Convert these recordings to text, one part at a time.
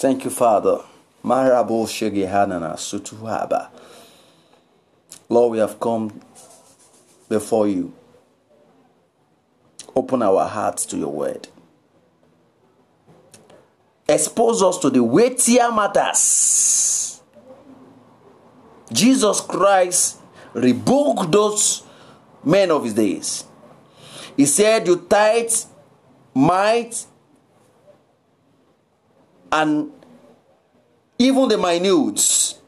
Thank you, Father. Marabo Shegehanana Sutuhaba. Lord, we have come before you. Open our hearts to your word. Expose us to the weightier matters. Jesus Christ rebuked those men of his days. He said, You tithe, might, and even the minutes.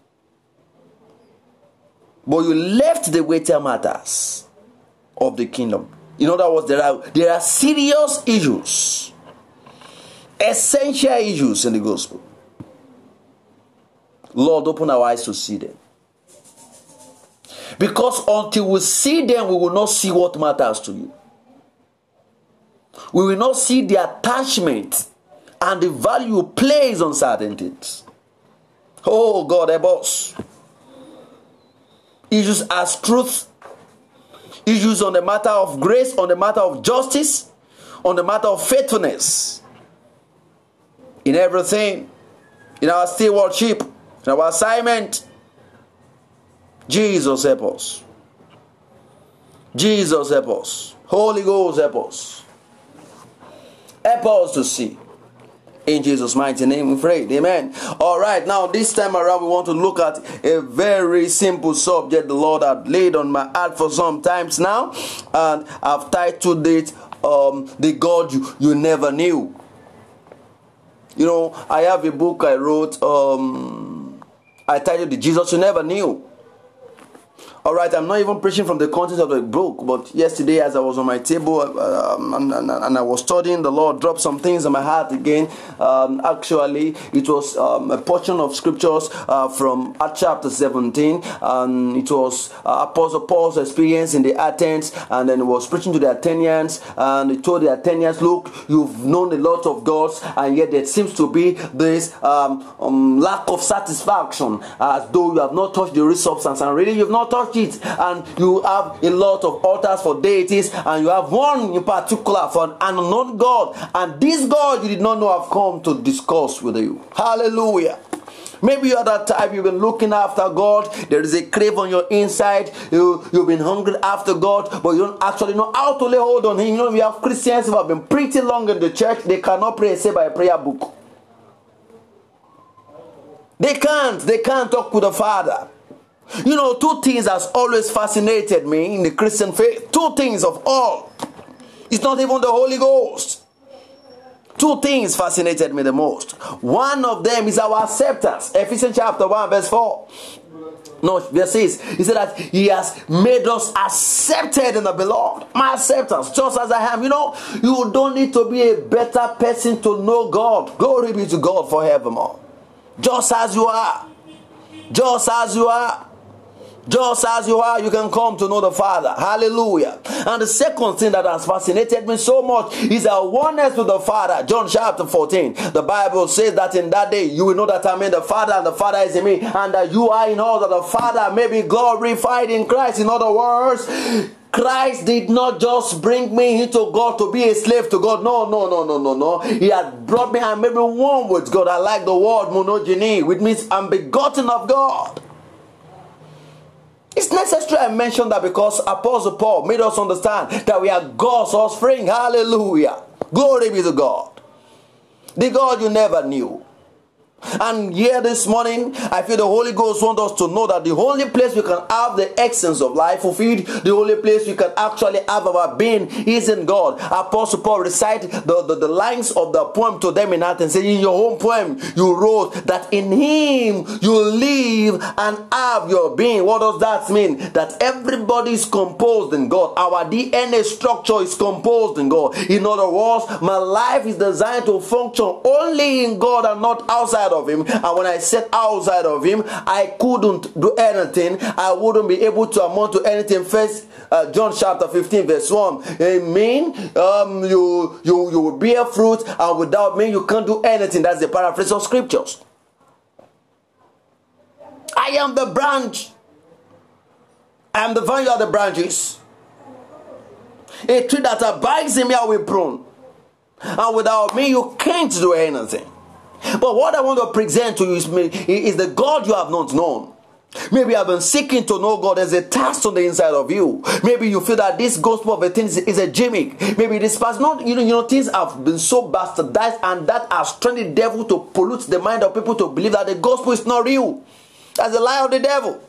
But you left the weightier matters of the kingdom. In other words, there are there are serious issues, essential issues in the gospel. Lord, open our eyes to see them. Because until we see them, we will not see what matters to you. We will not see the attachment and the value placed on certain things. Oh God, help us. Issues as truth, issues on the matter of grace, on the matter of justice, on the matter of faithfulness. In everything, in our stewardship, in our assignment, Jesus help us. Jesus help us. Holy Ghost help us. Help us to see. In Jesus' mighty name we pray. Amen. All right, now this time around we want to look at a very simple subject the Lord had laid on my heart for some times now. And I've titled it um, The God You, you Never Knew. You know, I have a book I wrote, um, I titled The Jesus You Never Knew. All right, I'm not even preaching from the content of the book, but yesterday, as I was on my table um, and, and, and, I was studying, the Lord dropped some things in my heart again. Um, actually, it was um, a portion of scriptures uh, from Acts chapter 17, and it was uh, Apostle Paul's experience in the Athens, and then he was preaching to the Athenians, and he told the Athenians, Look, you've known a lot of gods, and yet there seems to be this um, um, lack of satisfaction, as though you have not touched the real substance, and really you've not touched it and you have a lot of altars for deities and you have one in particular for an unknown God and this God you did not know have come to discuss with you. Hallelujah. Maybe you are that type, you've been looking after God, there is a crave on your inside, you, you've been hungry after God, but you don't actually know how to lay hold on Him. You know, we have Christians who have been pretty long in the church, they cannot pray say by a prayer book. They can't, they can't talk with the Father. You know, two things has always fascinated me in the Christian faith. Two things of all. It's not even the Holy Ghost. Two things fascinated me the most. One of them is our acceptance. Ephesians chapter 1, verse 4. No, verse 6. He said that He has made us accepted in the beloved. My acceptance, just as I am. You know, you don't need to be a better person to know God. Glory be to God forevermore. Just as you are. Just as you are. Just as you are, you can come to know the Father. Hallelujah. And the second thing that has fascinated me so much is our oneness with the Father. John chapter 14. The Bible says that in that day you will know that I'm in the Father and the Father is in me, and that you are in all that the Father may be glorified in Christ. In other words, Christ did not just bring me into God to be a slave to God. No, no, no, no, no, no. He had brought me and made me one with God. I like the word monogeny, which means I'm begotten of God. It's necessary I mention that because Apostle Paul made us understand that we are God's offspring. Hallelujah. Glory be to God. The God you never knew. And here this morning, I feel the Holy Ghost wants us to know that the only place we can have the essence of life fulfilled, the only place we can actually have our being is in God. Apostle Paul recited the, the, the lines of the poem to them in Athens, saying, In your own poem, you wrote that in Him you live and have your being. What does that mean? That everybody is composed in God. Our DNA structure is composed in God. In other words, my life is designed to function only in God and not outside outside of him. And when i set outside of him i couldn't do anything. I wouldn't be able to amount to anything. First uh, john chapter 15 verse 1 amen. Um, you you you will bear fruit and without me you can't do anything. That's the paraphrase of scriptures. I am the branch. I am the vine are the branches. A tree that abides in me I will prune. And without me you can't do anything But what I want to present to you is, is the God you have not known. Maybe have been seeking to know God as a task on the inside of you. Maybe you feel that this gospel of a thing is, is a gimmick. Maybe this past, not you know, you know, things have been so bastardized and that has trained the devil to pollute the mind of people to believe that the gospel is not real. That's a lie of the devil.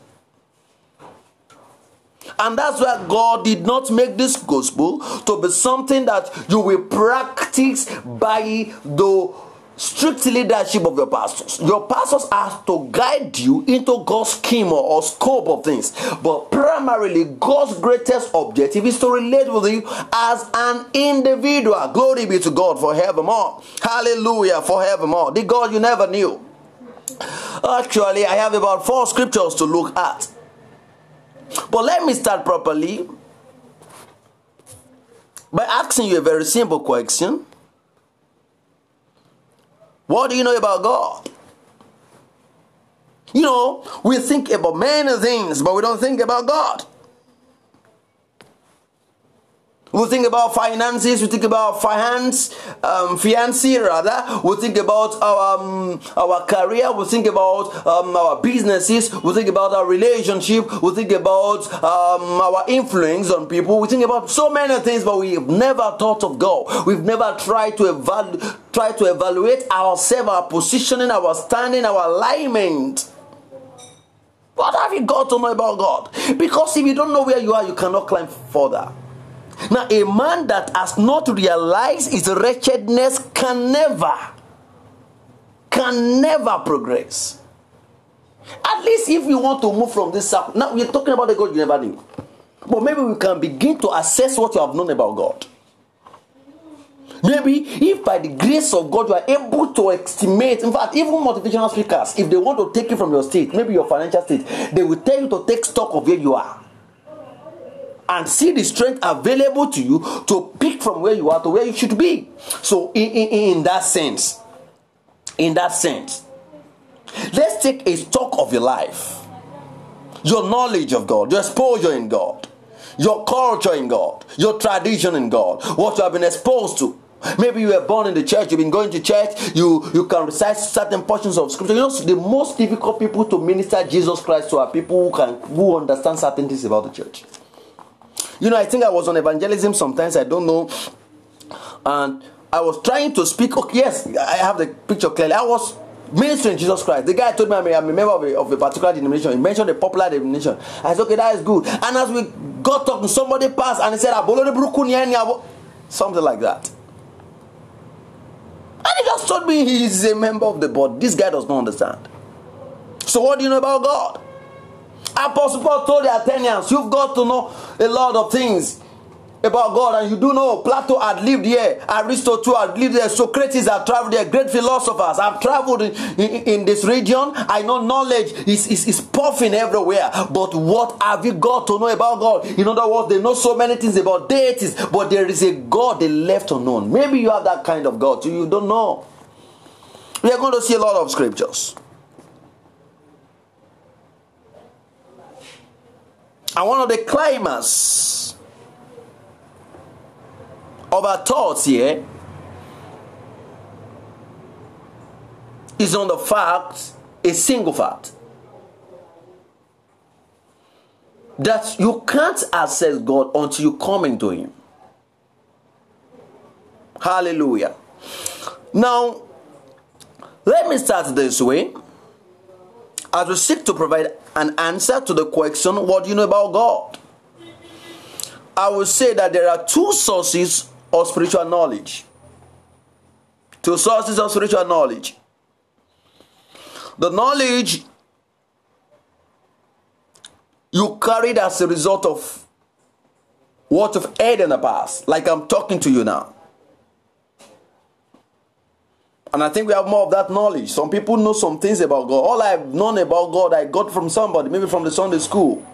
And that's why God did not make this gospel to be something that you will practice by the strict leadership of your pastors. Your pastors are to guide you into God's scheme or, or, scope of things. But primarily, God's greatest objective is to relate with you as an individual. Glory be to God forevermore. Hallelujah forevermore. The God you never knew. Actually, I have about four scriptures to look at. But let me start properly by asking you a very simple question. What do you know about God? You know, we think about many things, but we don't think about God. We think about finances, we think about finance, um, fiancé rather. We think about our um, our career, we think about um, our businesses, we think about our relationship, we think about um, our influence on people. We think about so many things, but we've never thought of God. We've never tried to evaluate, try to evaluate ourselves, our positioning, our standing, our alignment. What have you got to know about God? Because if you don't know where you are, you cannot climb further. Now, a man that has not realized his wretchedness can never, can never progress. At least if you want to move from this circle. Now, we're talking about the God you never knew. But maybe we can begin to assess what you have known about God. Maybe if by the grace of God you are able to estimate, in fact, even motivational speakers, if they want to take you from your state, maybe your financial state, they will tell you to take stock of where you are and see the strength available to you to pick from where you are to where you should be. So, in, in, in that sense, in that sense, let's take a stock of your life, your knowledge of God, your exposure in God, your culture in God, your tradition in God, what you have been exposed to. Maybe you were born in the church, you've been going to church, you, you can recite certain portions of scripture. You know, the most difficult people to minister Jesus Christ to are people who can who understand certain things about the church. You know, I think I was on evangelism sometimes, I don't know. And I was trying to speak. Okay, yes, I have the picture clearly. I was ministering Jesus Christ. The guy told me I'm a, member of a, of a particular denomination. He mentioned a popular denomination. I said, okay, that is good. And as we got talking, somebody passed and he said, something like that. And he just told me he's a member of the board. This guy does not understand. So, what do you know about God? Apostle Paul told the Athenians, You've got to know a lot of things about God, and you do know Plato had lived here, Aristotle had lived there, Socrates had traveled there, great philosophers have traveled in, in, in, this region. I know knowledge is, is, is puffing everywhere, but what have you got to know about God? In other words, they know so many things about deities, but there is a God they left unknown. Maybe you have that kind of God, you don't know. We are going to see a lot of scriptures. And one of the climax of our thoughts here is on the fact, a single fact, that you can't access God until you come into Him. Hallelujah. Now, let me start this way as we seek to provide an answer to the question, What do you know about God? I will say that there are two sources of spiritual knowledge. Two sources of spiritual knowledge. The knowledge you carried as a result of what you've heard in the past, like I'm talking to you now. And I think we have more of that knowledge. Some people know some things about God. All I've known about God, I got from somebody, maybe from the Sunday school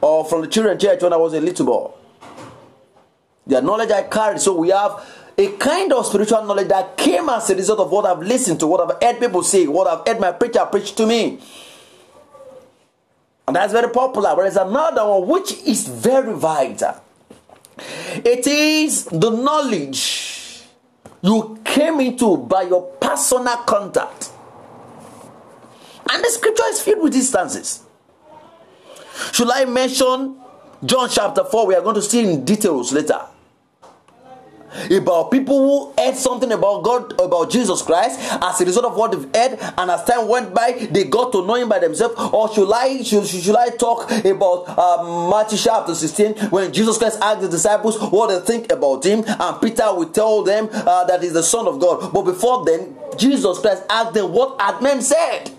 or from the children church when I was a little boy. The knowledge I carried. So we have a kind of spiritual knowledge that came as a result of what I've listened to, what I've heard people say, what I've heard my preacher preach to me. And that's very popular. Whereas another one which is very vital. It is the knowledge you came into by your personal contact. And the scripture is filled with instances. Should I mention John chapter 4? We are going to see in details later about people who heard something about God, about Jesus Christ, as a result of what they've heard, and as time went by, they got to know Him by themselves. Or should I should, should I talk about uh, Matthew chapter 16 when Jesus Christ asked the disciples what they think about Him, and Peter would tell them uh, that He's the Son of God. But before then, Jesus Christ asked them what had men said.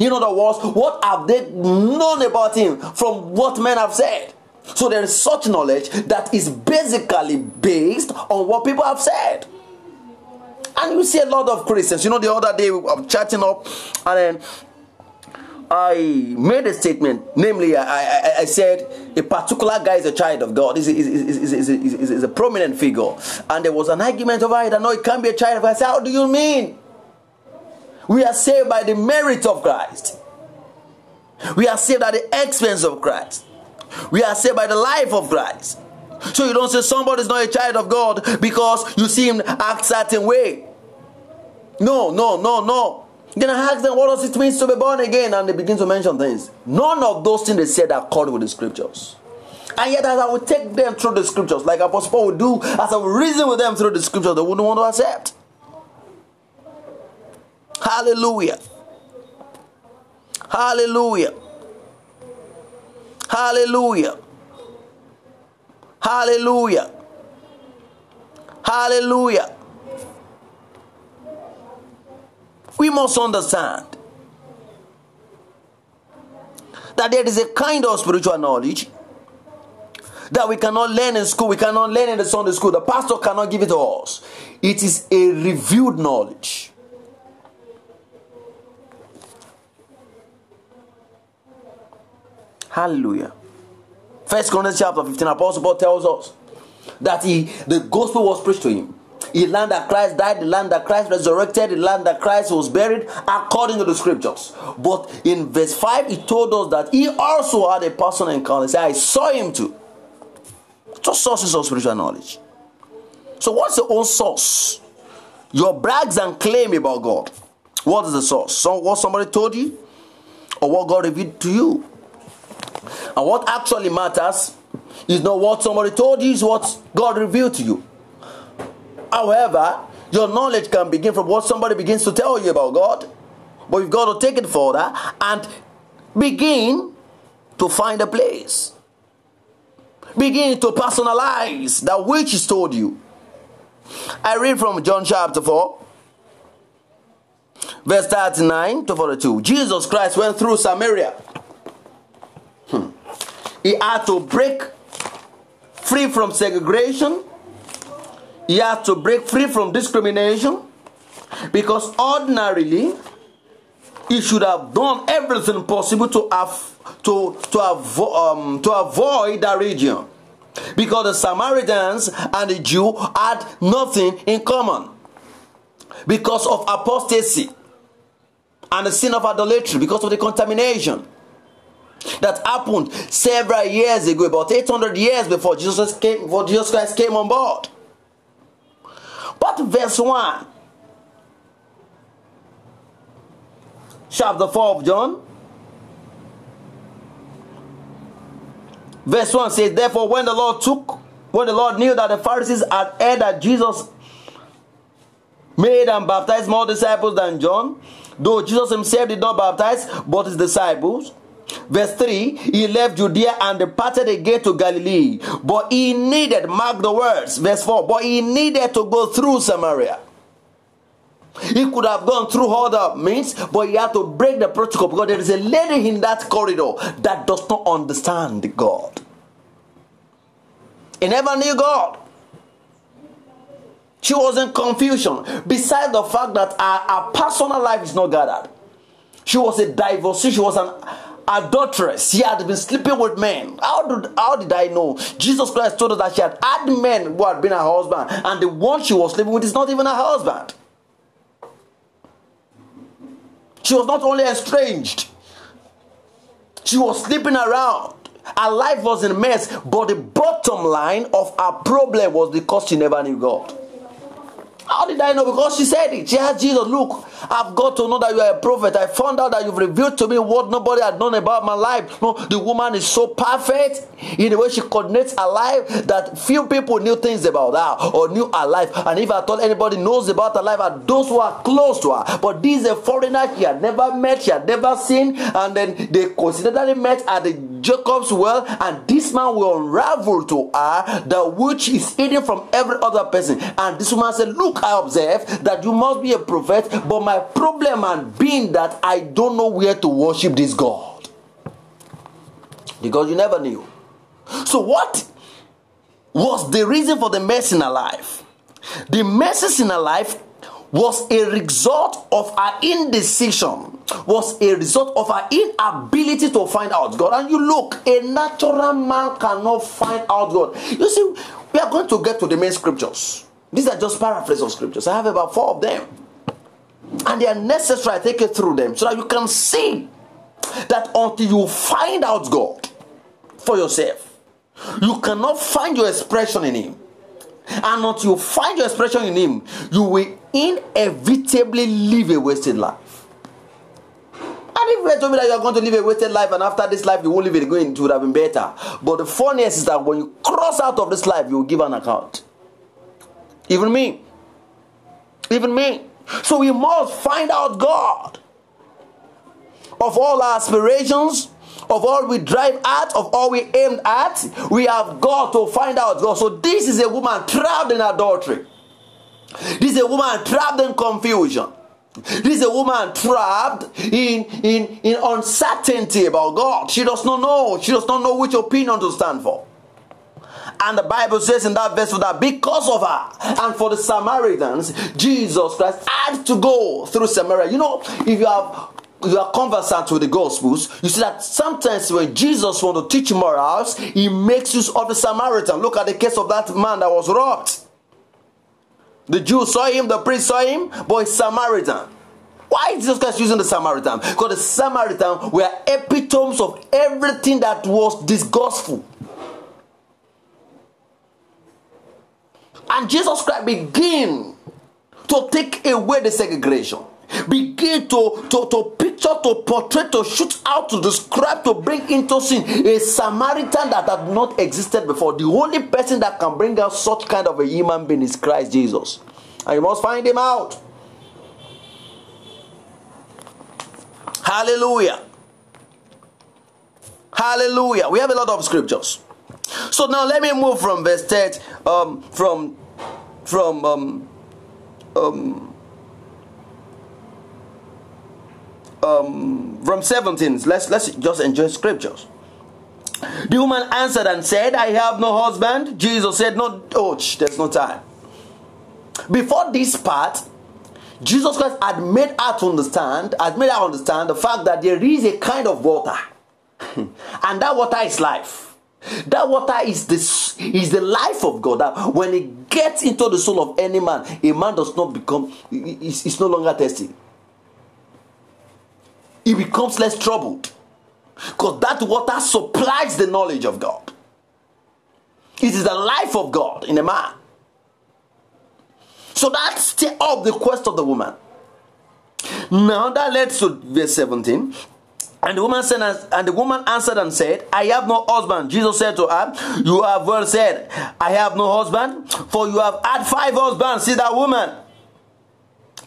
In other words, what have they known about Him from what men have said? So there is such knowledge that is basically based on what people have said. And you see a lot of Christians. You know, the other day were chatting up, and then I made a statement. Namely, I, I, I said a particular guy is a child of God. Is, is, a prominent figure. And there was an argument over it. I know it can't be a child of God. I said, How do you mean? We are saved by the merit of Christ. We are saved at the expense of Christ. We are saved by the life of Christ. So you don't say somebody's not a child of God because you see him act certain way. No, no, no, no. Then I ask them, what does it mean to be born again? And they begin to mention things. None of those things they said are according with the scriptures. And yet, as I would take them through the scriptures, like Apostle Paul would do, as I would reason with them through the scriptures, they wouldn't want to accept. Hallelujah. Hallelujah. Hallelujah. Hallelujah. Hallelujah. We must understand that there is a kind of spiritual knowledge that we cannot learn in school, we cannot learn in the Sunday school. The pastor cannot give it to us. It is a revealed knowledge. Hallelujah. First Corinthians chapter 15, Apostle Paul tells us that he the gospel was preached to him. He learned that Christ died, the land that Christ resurrected, the land that Christ was buried, according to the scriptures. But in verse 5, he told us that he also had a personal encounter. Said, I saw him too. Just sources of spiritual knowledge. So, what's your own source? Your brags and claim about God. What is the source? So, what somebody told you? Or what God revealed to you? And what actually matters is not what somebody told you, is what God revealed to you. However, your knowledge can begin from what somebody begins to tell you about God. But you've got to take it further and begin to find a place. Begin to personalize that which is told you. I read from John chapter 4, verse 39 to 42. Jesus Christ went through Samaria. He had to break free from segregation. He had to break free from discrimination. Because ordinarily he should have done everything possible to have to to, avo- um, to avoid that region. Because the Samaritans and the Jew had nothing in common. Because of apostasy and the sin of idolatry because of the contamination that happened several years ago, about 800 years before Jesus came, before Jesus Christ came on board. But verse 1, chapter 4 of John, verse 1 says, Therefore, when the Lord took, when the Lord knew that the Pharisees had heard that Jesus made and baptized more disciples than John, though Jesus himself did not baptize, but his disciples, Verse 3 He left Judea and departed again to Galilee. But he needed, mark the words, verse 4 but he needed to go through Samaria. He could have gone through all other means, but he had to break the protocol because there is a lady in that corridor that does not understand God. He never knew God. She was in confusion. Besides the fact that her, her personal life is not gathered, she was a divorcee. She was an adulteress. She had been sleeping with men. How did, how did I know? Jesus Christ told us that she had had men who had been her husband, and the one she was sleeping with is not even her husband. She was not only estranged, she was sleeping around. Her life was in a mess, but the bottom line of her problem was because she never knew God. Did I know? Because she said it. She asked Jesus, Look, I've got to know that you are a prophet. I found out that you've revealed to me what nobody had known about my life. No, the woman is so perfect in the way she coordinates her life that few people knew things about her or knew her life. And if I thought anybody knows about her life, are those who are close to her. But this is a foreigner she had never met, she had never seen, and then they coincidentally met at the Jacob's well, and this man will unravel to her the which is hidden from every other person. And this woman said, Look, I observe that you must be a prophet, but my problem and being that I don't know where to worship this God. Because you never knew. So, what was the reason for the mess in her life? The messes in her life was a result of our indecision, was a result of our inability to find out God. And you look, a natural man cannot find out God. You see, we are going to get to the main scriptures. These are just paraphrase of scriptures. I have about four of them. And they are necessary. I take you through them so that you can see that until you find out God for yourself, you cannot find your expression in Him. And until you find your expression in Him, you will inevitably live a wasted life. And if you told me that you are going to live a wasted life and after this life you won't live it again, it would have been better. But the funniest is that when you cross out of this life, you will give an account. Even me. Even me. So we must find out God. Of all our aspirations, of all we drive at, of all we aimed at, we have got to find out God. So this is a woman trapped in adultery. This is a woman trapped in confusion. This is a woman trapped in, in, in uncertainty about God. She does not know. She does not know which opinion to stand for. And the Bible says in that verse that because of her and for the Samaritans, Jesus Christ had to go through Samaria. You know, if you have you are conversant with the Gospels, you see that sometimes when Jesus wants to teach morals, he makes use of the Samaritan. Look at the case of that man that was robbed. The Jews saw him, the priest saw him, but he's Samaritan. Why is Jesus Christ using the Samaritan? Because the Samaritan were epitomes of everything that was disgustful. And Jesus Christ began to take away the segregation. Begin to, to, to picture, to portray, to shoot out, to describe, to bring into sin a Samaritan that had not existed before. The only person that can bring out such kind of a human being is Christ Jesus. And you must find him out. Hallelujah. Hallelujah. We have a lot of scriptures. So now let me move from verse 10, um, from from um, um, um, from 17. Let's let's just enjoy scriptures. The woman answered and said, I have no husband. Jesus said, No, oh, there's no time. Before this part, Jesus Christ had made her to understand, had made her understand the fact that there is a kind of water. and that water is life. That water is the, is the life of God. That when it gets into the soul of any man, a man does not become, it's no longer thirsty. He becomes less troubled. Because that water supplies the knowledge of God. It is the life of God in a man. So that stir up the quest of the woman. Now that leads to verse 17. And the woman said, and the woman answered and said, I have no husband. Jesus said to her, You have well said, I have no husband, for you have had five husbands. See that woman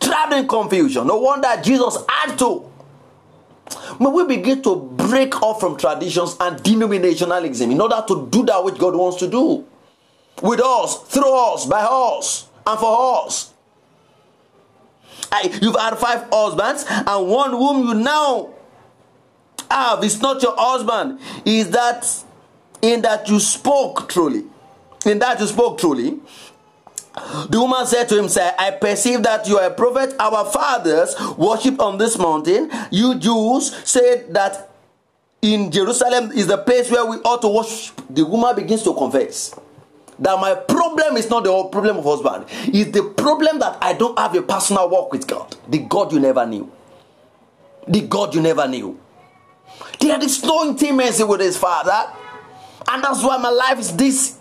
trapped in confusion. No wonder Jesus had to. When we begin to break off from traditions and denominationalism in order to do that which God wants to do with us, through us, by us, and for us. You've had five husbands, and one whom you now have is not your husband is that in that you spoke truly in that you spoke truly the woman said to him, Say, I perceive that you are a prophet. Our fathers worship on this mountain. You Jews said that in Jerusalem is the place where we ought to worship. The woman begins to confess that my problem is not the problem of husband. It's the problem that I don't have a personal walk with God. The God you never knew. The God you never knew. There is no intimacy with his father. And that's why my life is this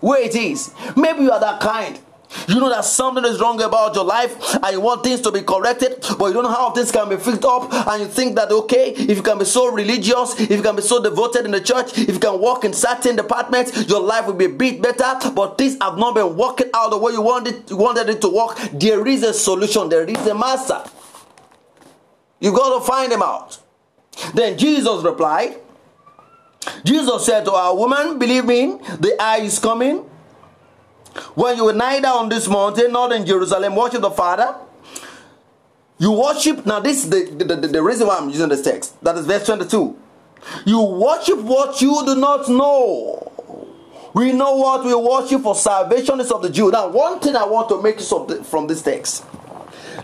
way it is. Maybe you are that kind. You know that something is wrong about your life and you want things to be corrected, but you don't know how things can be fixed up. And you think that, okay, if you can be so religious, if you can be so devoted in the church, if you can work in certain departments, your life will be a bit better. But things have not been working out the way you wanted, wanted it to work. There is a solution, there is a master. You got to find him out. Then Jesus replied, Jesus said to our woman, Believe me, the hour is coming when you will neither on this mountain nor in Jerusalem worship the Father, you worship. Now, this is the, the, the, the reason why I'm using this text. That is verse 22. You worship what you do not know. We know what we worship for salvation is of the Jew. Now, one thing I want to make from this text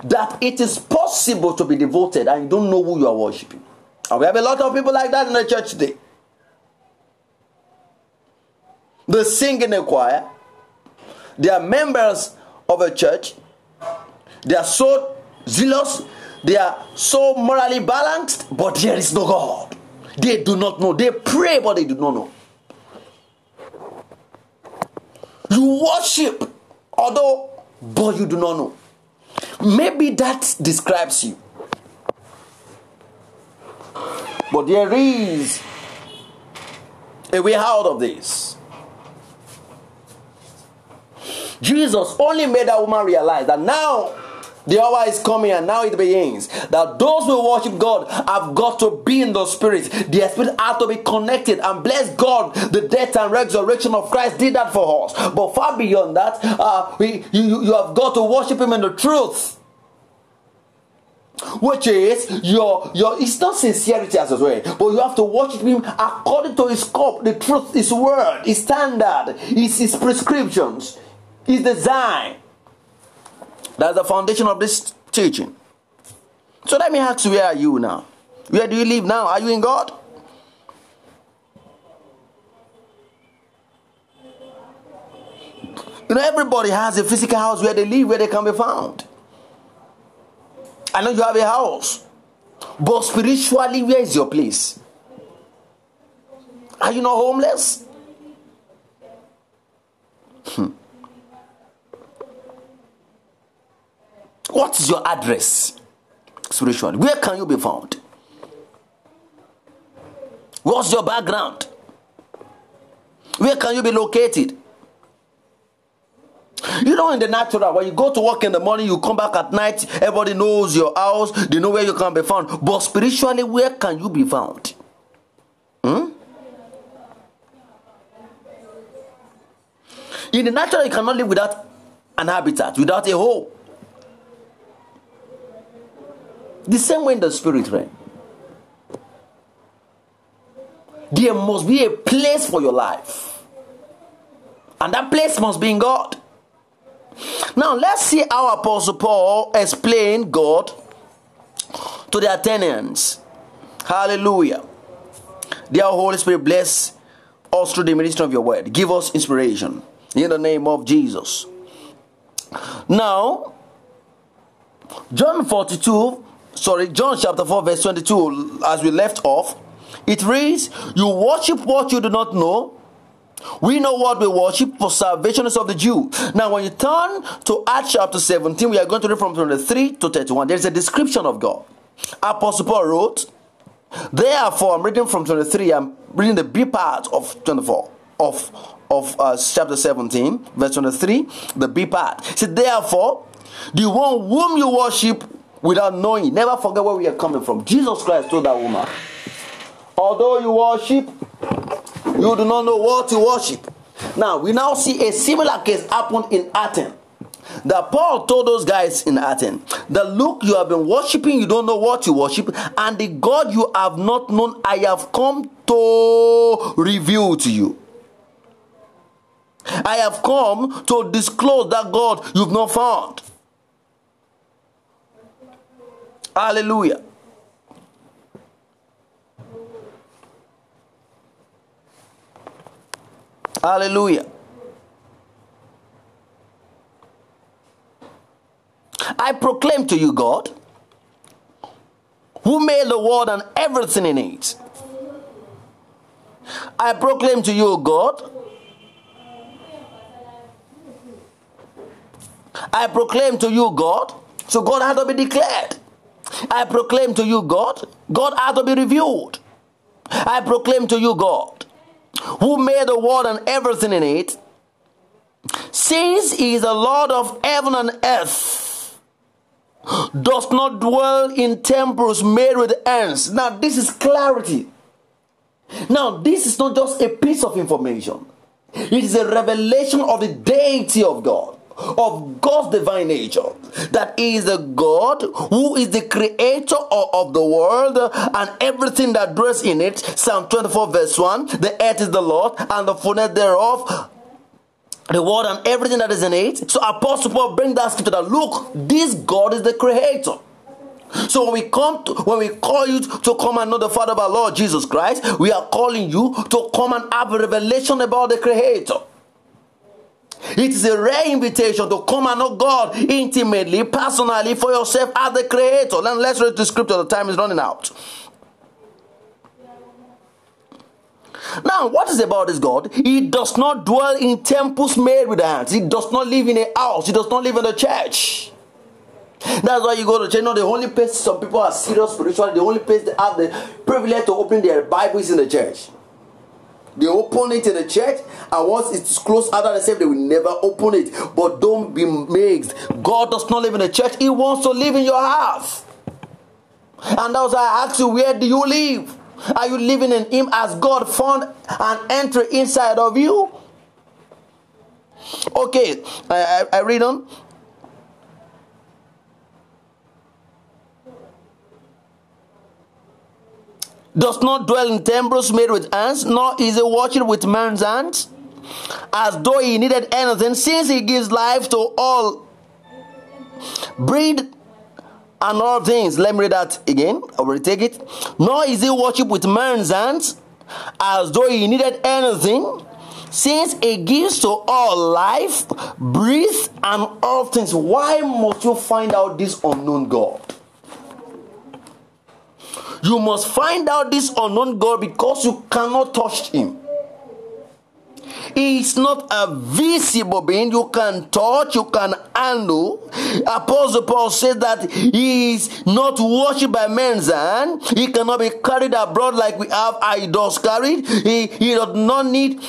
that it is possible to be devoted and you don't know who you are worshiping. And we have a lot of people like that in the church today. They sing in the choir, they are members of a church. They are so zealous. They are so morally balanced, but there is no God. They do not know. They pray, but they do not know. You worship, although, but you do not know. Maybe that describes you. But there is a way out of this. Jesus only made that woman realize that now the hour is coming and now it begins. That those who worship God have got to be in the spirit. Their spirit have to be connected. And bless God, the death and resurrection of Christ did that for us. But far beyond that, uh, we, you, you have got to worship Him in the truth. Which is your your it's not sincerity as well, but you have to worship him according to his scope, the truth, his word, his standard, his, his prescriptions. His design. That's the foundation of this teaching. So let me ask you, where are you now? Where do you live now? Are you in God? You know, everybody has a physical house where they live, where they can be found. I know you have a house, but spiritually, where is your place? Are you not homeless? Hmm. What is your address spiritually? Where can you be found? What's your background? Where can you be located? You know, in the natural, when you go to work in the morning, you come back at night, everybody knows your house, they know where you can be found. But spiritually, where can you be found? Hmm? In the natural, you cannot live without an habitat, without a home. The same way in the spirit realm. There must be a place for your life. And that place must be in God. Now let's see how Apostle Paul explained God to the Athenians. Hallelujah. Dear Holy Spirit, bless us through the ministry of your word. Give us inspiration in the name of Jesus. Now, John 42 sorry, John chapter 4, verse 22, as we left off, it reads, You worship what you do not know. We know what we worship, for salvation is of the Jew. Now, when you turn to Acts chapter 17, we are going to read from 23 to 31. There's a description of God. Apostle Paul wrote, Therefore, I'm reading from 23, I'm reading the B part of 24, of, of uh, chapter 17, verse 23, the B part. It said, Therefore, the one whom you worship without knowing. Never forget where we are coming from. Jesus Christ told that woman, although you worship, you do not know what to worship. Now, we now see a similar case happen in Athens. That Paul told those guys in Athens that look, you have been worshiping, you don't know what you worship, and the God you have not known, I have come to reveal to you. I have come to disclose that God you've not found. Hallelujah. Hallelujah. I proclaim to you, God, who made the world and everything in it. I proclaim to you, God, I proclaim to you, God. So God had to be declared. I proclaim to you, God. God had to be revealed. I proclaim to you, God, who made the world and everything in it, since he is the Lord of heaven and earth, does not dwell in temples made with hands. Now, this is clarity. Now, this is not just a piece of information, it is a revelation of the deity of God of God's divine nature. That He is the God who is the creator of, the world and everything that dwells in it. Psalm 24, verse 1 The earth is the Lord and the fullness thereof. The world and everything that is in it. So Apostle Paul bring that scripture that look, this God is the creator. So when we come to, when we call you to come and know the Father of our Lord Jesus Christ, we are calling you to come and have a revelation about the Creator. It is a rare invitation to come and know God intimately, personally, for yourself as the Creator. Then let's read the scripture. The time is running out. Now, what is about this God? He does not dwell in temples made with hands. He does not live in a house. He does not live in a church. That's why you go to church. No, the only place some people are serious spiritually, the only place they have the privilege to open their Bible is in the church. They open it in the church, and once it's closed of themselves, they will never open it. But don't be mixed. God does not live in the church, He wants to live in your house. And that's why I ask you, where do you live? Are you living in Him as God found an entry inside of you? Okay, I, I, I read on. Does not dwell in temples made with hands, nor is he watching with man's hands, as though he needed anything, since he gives life to all breed and all things. Let me read that again. I will take it. Nor is he worship with man's hands, as though he needed anything, since he gives to all life, breath, and all things. Why must you find out this unknown God? You must find out this unknown God because you cannot touch him. He is not a visible being you can touch, you can handle. Apostle Paul said that he is not worshipped by men's hand. He cannot be carried abroad like we have idols carried. He, he does not need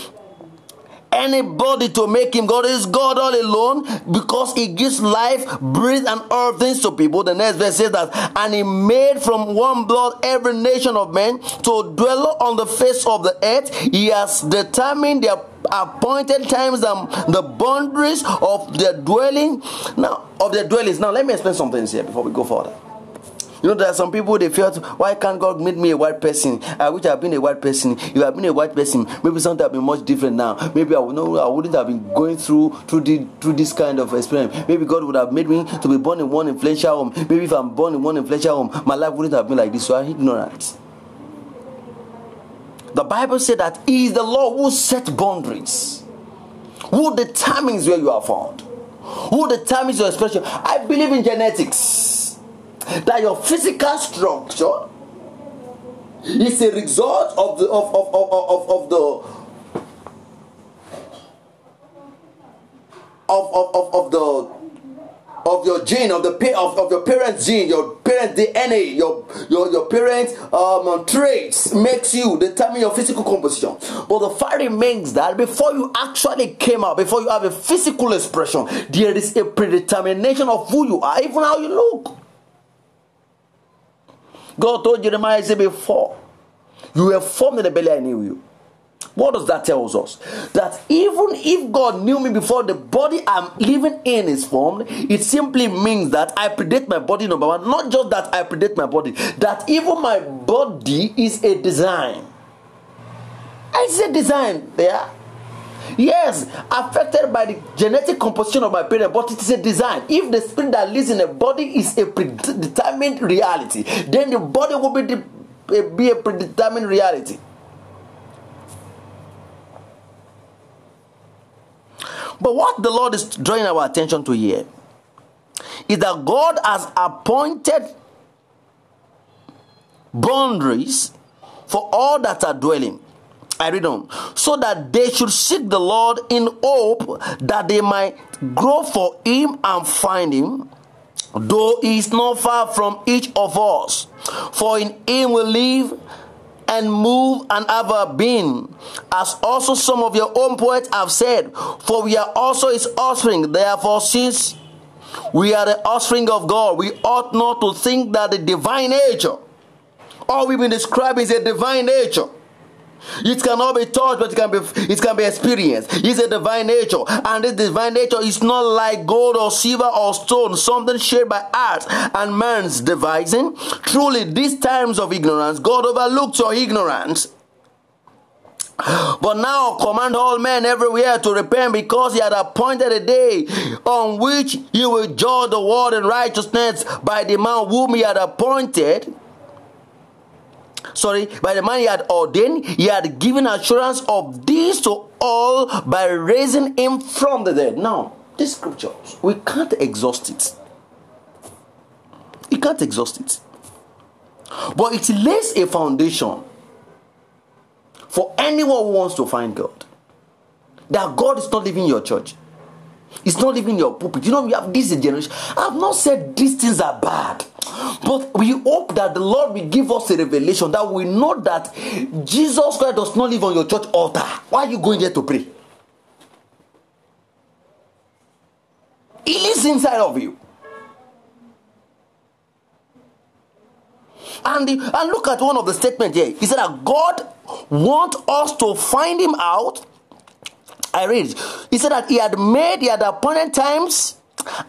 anybody to make him God. is God all alone because he gives life, breath, and all things to people. The next verse says that, and he made from one blood every nation of men to dwell on the face of the earth. He has determined their appointed times and the boundaries of their dwelling. Now, of their dwellings. Now, let me explain something here before we go further. You know, there are some people they feel, why can't God make me a white person? I wish I've been a white person. If I've been a white person, maybe something have been much different now. Maybe I would know I wouldn't have been going through through the through this kind of experience. Maybe God would have made me to be born in one influential home. Maybe if I'm born in one influential home, my life wouldn't have been like this. So I'm ignorant. The Bible said that He is the Lord who set boundaries, who determines where you are found, who determines your expression. I believe in genetics that your physical structure is a result of the of, of, of, of, of the of, of, of, of the of your gene, of the of, of your parents' gene, your parents' DNA, your your your parents' um, traits makes you determine your physical composition. But the fact remains that before you actually came out, before you have a physical expression, there is a predetermination of who you are, even how you look. God told Jeremiah, he before you were formed in the belly, I knew you. What does that tell us? That even if God knew me before the body I'm living in is formed, it simply means that I predate my body, number one. Not just that I predate my body, that even my body is a design. I said design there. Yes, affected by the genetic composition of my parent, but it is a design. If the spirit that lives in a body is a predetermined reality, then the body will be, the, eh, be a predetermined reality. But what the Lord is drawing our attention to here is that God has appointed boundaries for all that are dwelling. I read on. So that they should seek the Lord in hope that they might grow for him and find him, though he is not far from each of us. For in him we live and move and have our being, as also some of your own poets have said, for we are also his offspring. Therefore, since we are the offspring of God, we ought not to think that the divine nature, all we've been describing is a divine nature it cannot be touched, but it can be it can be experienced. It's a divine nature, and this divine nature is not like gold or silver or stone, something shaped by art and man's devising. Truly, these times of ignorance, God overlooked your ignorance. But now command all men everywhere to repent because he had appointed a day on which he will judge the world in righteousness by the man whom he had appointed sorry, by the man he had ordained, he had given assurance of this to all by raising him from the dead. Now, this scripture, we can't exhaust it. You can't exhaust it. But it lays a foundation for anyone who wants to find God. That God is not living in your church. It's not living in your pulpit. You know, we have this generation. I've not said these things are bad. But we hope that the Lord will give us a revelation that we know that Jesus Christ does not live on your church altar. Why are you going there to pray? He lives inside of you. And, the, and look at one of the statements here. He said that God wants us to find him out. I read. He said that he had made, he had appointed times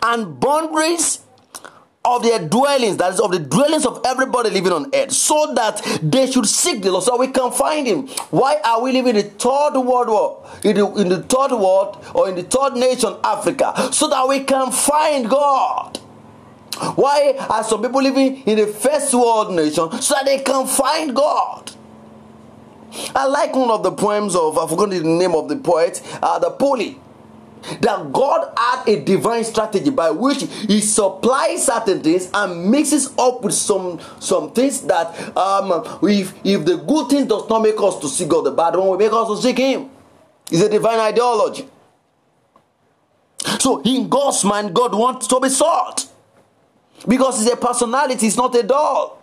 and boundaries of their dwellings, that is, of the dwellings of everybody living on earth, so that they should seek the Lord, so we can find Him. Why are we living in the third world war, in the, in the third world, or in the third nation, Africa, so that we can find God? Why are some people living in the first world nation so that they can find God? I like one of the poems of, I forgot the name of the poet, uh, the Poli that God had a divine strategy by which He supplies certain things and mixes up with some some things that um if if the good thing does not make us to seek God, the bad one will make us to seek Him. It's a divine ideology. So in God's mind, God wants to be sought because it's a personality, it's not a doll.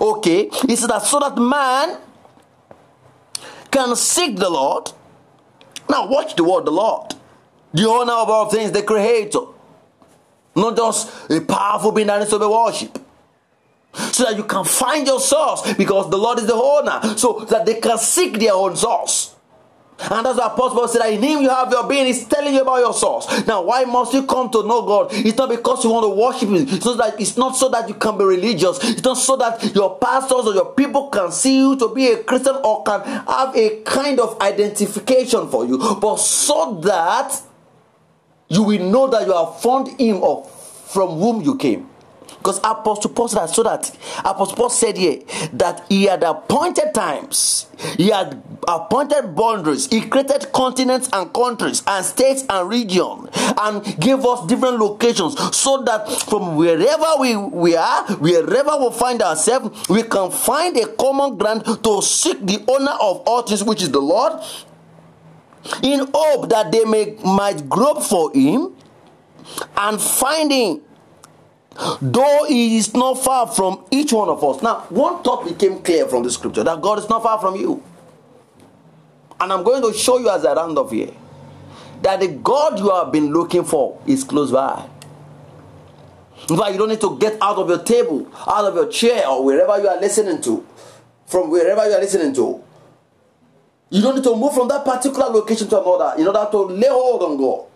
Okay, he said that so that man can seek the Lord now, watch the word the Lord, the owner of all things, the creator. Not just a powerful being that needs to be worshipped. So that you can find your source because the Lord is the owner. So that they can seek their own source. And that's why Apostle said that in him you have your being. He's telling you about your source. Now, why must you come to know God? It's not because you want to worship Him. It's not, that, it's not so that you can be religious. It's not so that your pastors or your people can see you to be a Christian or can have a kind of identification for you. But so that you will know that you have found Him of from whom you came. Because Apostle Paul said that so that Apostle Paul said here that he had appointed times, he had appointed boundaries, he created continents and countries and states and regions and gave us different locations so that from wherever we, we are, wherever we find ourselves, we can find a common ground to seek the owner of all things, which is the Lord, in hope that they may might grope for him and finding though he is not far from each one of us. Now, one thought became clear from the scripture that God is not far from you. And I'm going to show you as I round off here that the God you have been looking for is close by. In fact, you don't need to get out of your table, out of your chair, or wherever you are listening to, from wherever you are listening to. You don't need to move from that particular location to another in order to lay hold on God.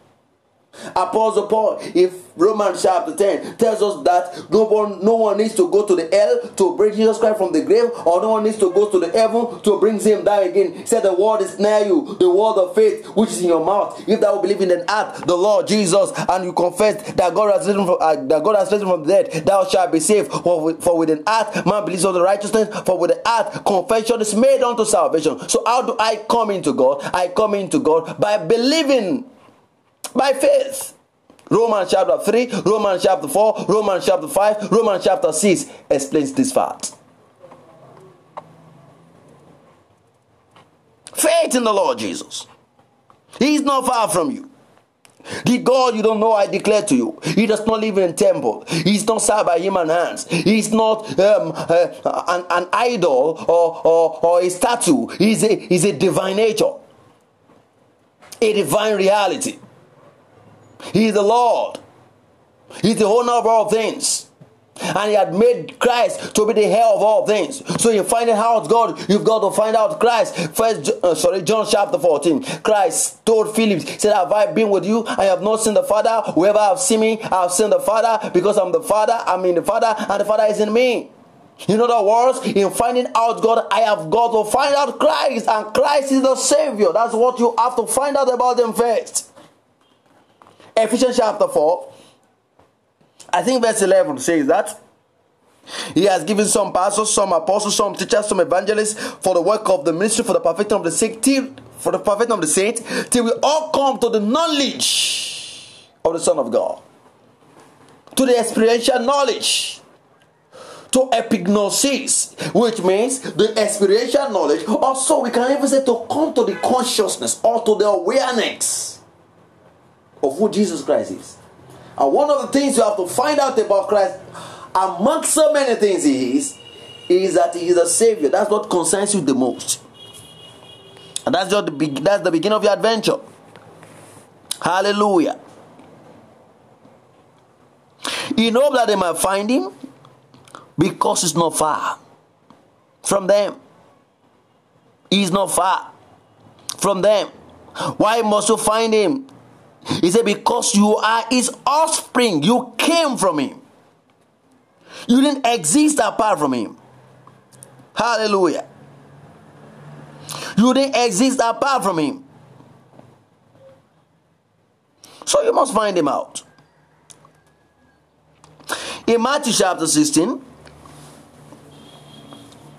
Apostle Paul in Romans chapter 10 tells us that no one, no one needs to go to the hell to bring Jesus Christ from the grave, or no one needs to go to the heaven to bring him down again. He said, The word is near you, the word of faith which is in your mouth. If thou believe in an act, the Lord Jesus, and you confess that God has risen from, uh, that God has risen from the dead, thou shalt be saved. For for with an act, man believes on the righteousness, for with the act, confession is made unto salvation. So, how do I come into God? I come into God by believing by faith. Romans chapter 3, Romans chapter 4, Romans chapter 5, Romans chapter 6 explains this fact. faith in the Lord Jesus. He's not far from you. The God you don't know, I declare to you, He does not live in a temple. He's not served by human hands. He's not um, uh, an, an, idol or, or, or a statue. He's a, he's a divine nature, a divine reality. He's the Lord. He's the owner of all things and he had made Christ to be the head of all things. So you find out God, you've got to find out Christ. First, uh, sorry, John chapter 14. Christ told Philip, said, Have I been with you? I have not seen the Father. Whoever have seen me, I have seen the Father, because I'm the Father, I'm in the Father, and the Father is in me. In other words, in finding out God, I have got to find out Christ, and Christ is the Savior. That's what you have to find out about Him first. Ephesians chapter 4, I think verse 11 says that. He has given some pastors, some apostles, some teachers, some evangelists for the work of the ministry, for the perfecting of the saint, till, for the of the saint, till we all come to the knowledge of the Son of God, to the experiential knowledge, to epignosis, which means the experiential knowledge. Also, we can even say to come to the consciousness or to the awareness of who Jesus Christ is. And one of the things you have to find out about Christ, among so many things he is, is that he is a savior. That's what concerns you the most. And that's just the that's the beginning of your adventure. Hallelujah. In hope that they might find him, because it's not far from them. He's not far from them. Why must you find him? He said, Because you are his offspring, you came from him. You didn't exist apart from him. Hallelujah. You didn't exist apart from him. So you must find him out. In Matthew chapter 16,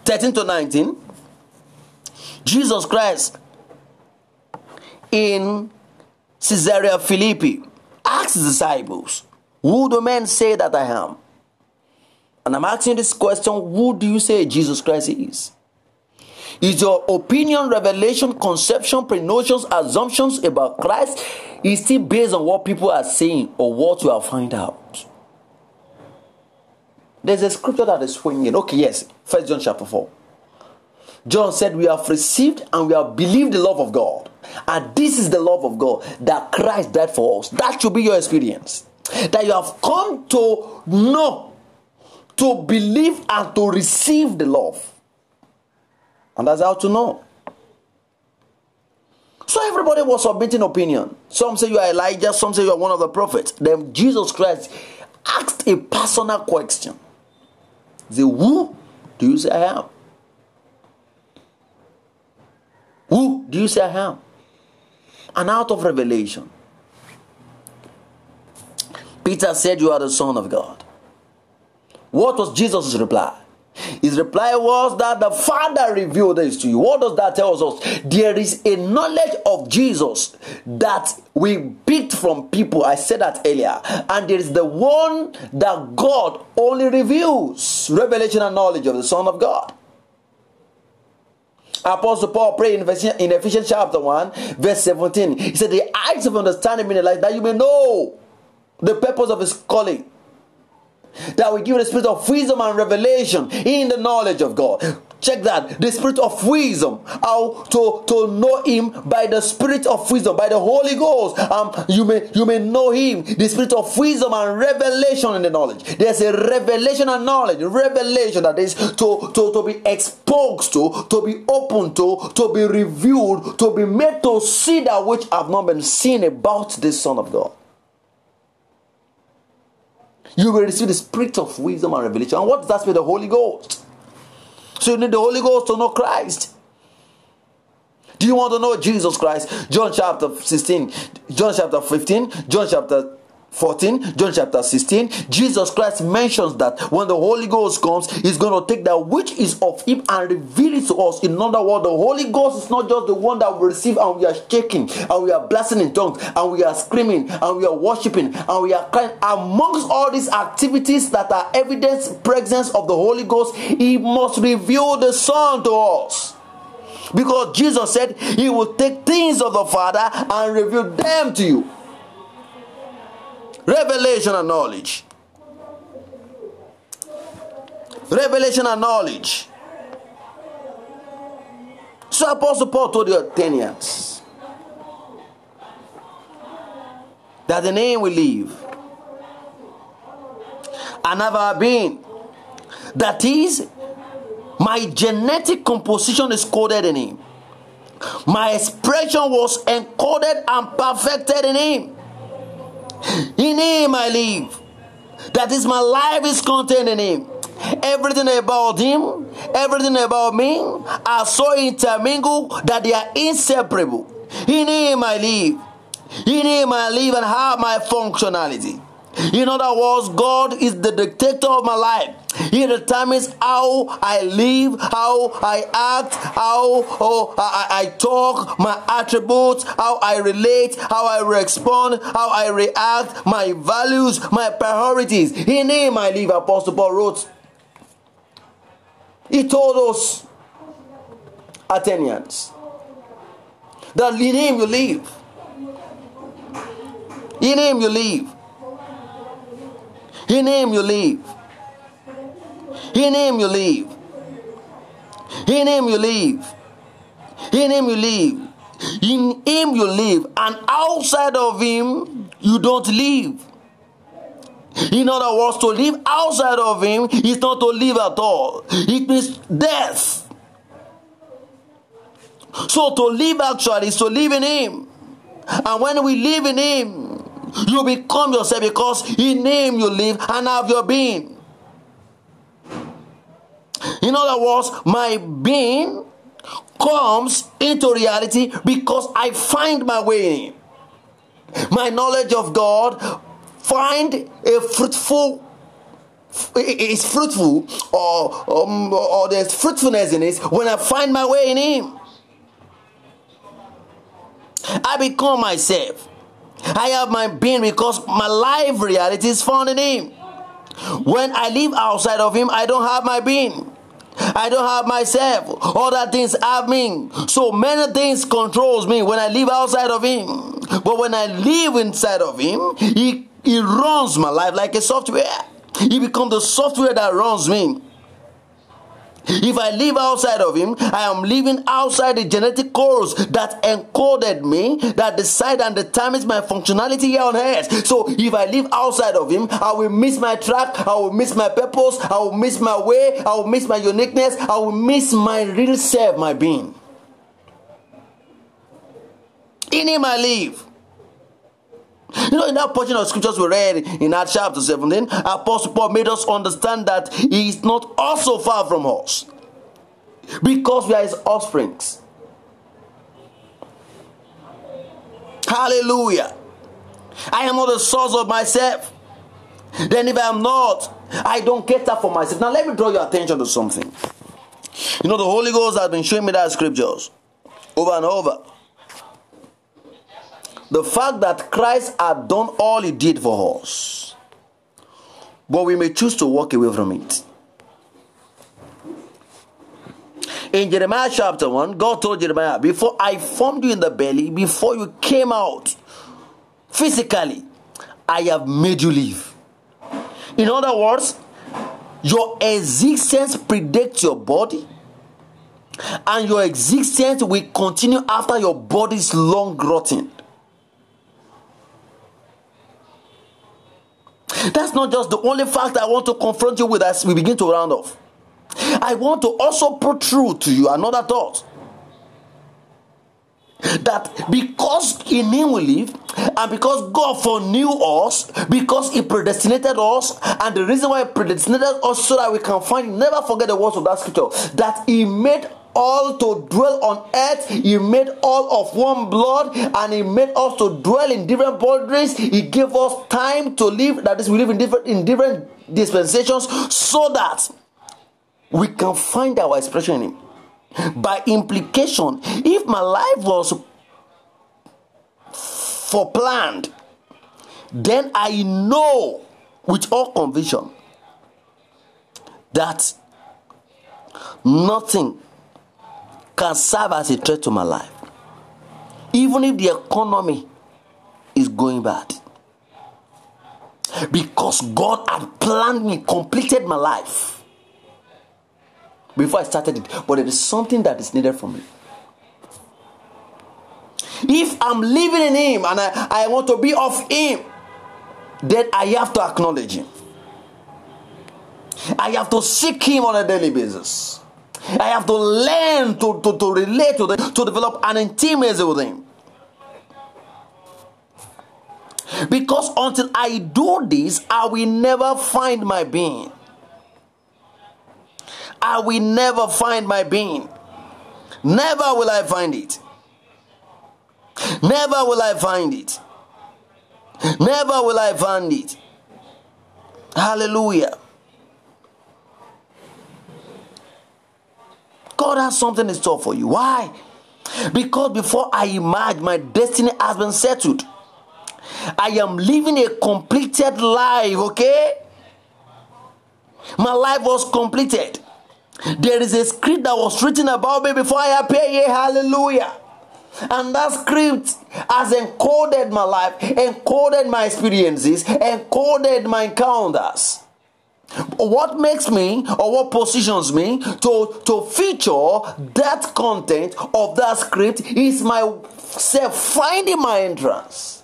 13 to 19, Jesus Christ in Caesarea Philippi asked his disciples, Who do men say that I am? And I'm asking this question Who do you say Jesus Christ is? Is your opinion, revelation, conception, pre-notions, assumptions about Christ is still based on what people are saying or what you have found out? There's a scripture that is swinging. Okay, yes, First John chapter 4. John said, We have received and we have believed the love of God. And this is the love of God that Christ died for us. That should be your experience. That you have come to know, to believe, and to receive the love. And that's how to know. So everybody was submitting opinion. Some say you are Elijah, some say you are one of the prophets. Then Jesus Christ asked a personal question. The who do you say I am? Who do you say I am? And out of revelation, Peter said, You are the Son of God. What was Jesus' reply? His reply was that the Father revealed this to you. What does that tell us? There is a knowledge of Jesus that we picked from people. I said that earlier. And there is the one that God only reveals revelation and knowledge of the Son of God. Apostle Paul prayed in Ephesians, in Ephesians chapter 1, verse 17. He said, The eyes of understanding in the light that you may know the purpose of his calling. That we give the spirit of wisdom and revelation in the knowledge of God. Check that. The spirit of wisdom. How to, to know him by the spirit of wisdom, by the Holy Ghost. Um, you may you may know him. The spirit of wisdom and revelation in the knowledge. There's a revelation and knowledge. Revelation that is to, to, to be exposed to, to be open to, to be revealed, to be made to see that which have not been seen about this Son of God. You will receive the spirit of wisdom and revelation. And what does that mean? The Holy Ghost. So you need the Holy Ghost to know Christ. Do you want to know Jesus Christ? John chapter 16, John chapter 15, John chapter 14, John chapter 16, Jesus Christ mentions that when the Holy Ghost comes, He's going to take that which is of Him and reveal it to us. In other words, the Holy Ghost is not just the one that we receive and we are shaking and we are blessing in tongues and we are screaming and we are worshiping and we are crying. Amongst all these activities that are evidence presence of the Holy Ghost, He must reveal the Son to us. Because Jesus said he will take things of the Father and reveal them to you. Revelation and knowledge. Revelation and knowledge. So Apostle Paul told the Athenians that the name we leave and have been. That is, my genetic composition is coded in him. My expression was encoded and perfected in him. In him I live. That is, my life is contained in him. Everything about him, everything about me are so intermingled that they are inseparable. In him I live. In him I live and have my functionality. In other words, God is the dictator of my life. He determines how I live, how I act, how oh, I, I talk, my attributes, how I relate, how I respond, how I react, my values, my priorities. In Him I live, Apostle Paul wrote. He told us, Athenians, that in Him you live. In Him you live. In Him you live. In Him you live. In Him you live. In Him you live. In Him you live. And outside of Him, you don't live. In other words, to live outside of Him is not to live at all, it means death. So to live actually is to live in Him. And when we live in Him, you become yourself because in Him you live and have your being. In other words, my being comes into reality because I find my way in My knowledge of God find a fruitful is fruitful or um, or there's fruitfulness in it when I find my way in Him. I become myself. I have my being because my life reality is found in Him. When I live outside of Him, I don't have my being. I don't have myself. Other things have me. So many things controls me when I live outside of Him. But when I live inside of Him, He, he runs my life like a software. He becomes the software that runs me. If I live outside of him, I am living outside the genetic codes that encoded me, that decide and determines my functionality here on earth. So if I live outside of him, I will miss my track, I will miss my purpose, I will miss my way, I will miss my uniqueness, I will miss my real self, my being. In him I live. You know, in that portion of scriptures we read in Acts chapter 17, Apostle Paul made us understand that he is not also far from us because we are his offsprings. Hallelujah. I am not the source of myself. Then, if I am not, I don't get that for myself. Now, let me draw your attention to something. You know, the Holy Ghost has been showing me that scriptures over and over the fact that Christ had done all he did for us, but we may choose to walk away from it. In Jeremiah chapter 1, God told Jeremiah, Before I formed you in the belly, before you came out physically, I have made you live. In other words, your existence predates your body, and your existence will continue after your body's long rotting. That's not just the only fact I want to confront you with as we begin to round off. I want to also protrude to you another thought. That because in Him we live, and because God foreknew us, because He predestinated us, and the reason why He predestinated us so that we can find, never forget the words of that scripture, that He made all to dwell on earth. He made all of one blood and he made us to dwell in different boundaries. He gave us time to live, that is, we live in different in different dispensations so that we can find our expression in him. By implication, if my life was for planned, then I know with all conviction that nothing can serve as a threat to my life. Even if the economy is going bad. Because God had planned me, completed my life before I started it. But there is something that is needed from me. If I'm living in Him and I, I want to be of Him, then I have to acknowledge Him. I have to seek Him on a daily basis. I have to learn to, to, to relate to Him, to develop an intimacy with Him. Because until I do this, I will never find my being. I will never find my being. Never will I find it. Never will I find it. Never will I find it. Hallelujah. God has something in store for you. Why? Because before I emerge, my destiny has been settled. I am living a completed life, okay? My life was completed. There is a script that was written about me before I appear here. Hallelujah. And that script has encoded my life, encoded my experiences, encoded my encounters. What makes me or what positions me to, to feature that content of that script is myself finding my entrance.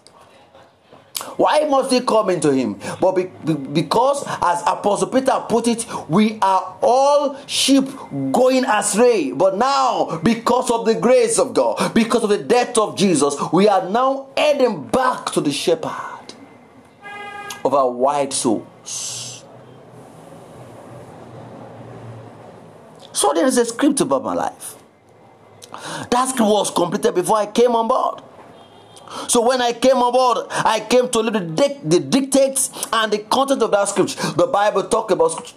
Why must he come into him? But be, be, because, as Apostle Peter put it, we are all sheep going astray. But now, because of the grace of God, because of the death of Jesus, we are now heading back to the shepherd of our white souls. So there is a script about my life. That script was completed before I came on board. So when I came aboard, I came to live the, the dictates and the content of that scripture. The Bible talk about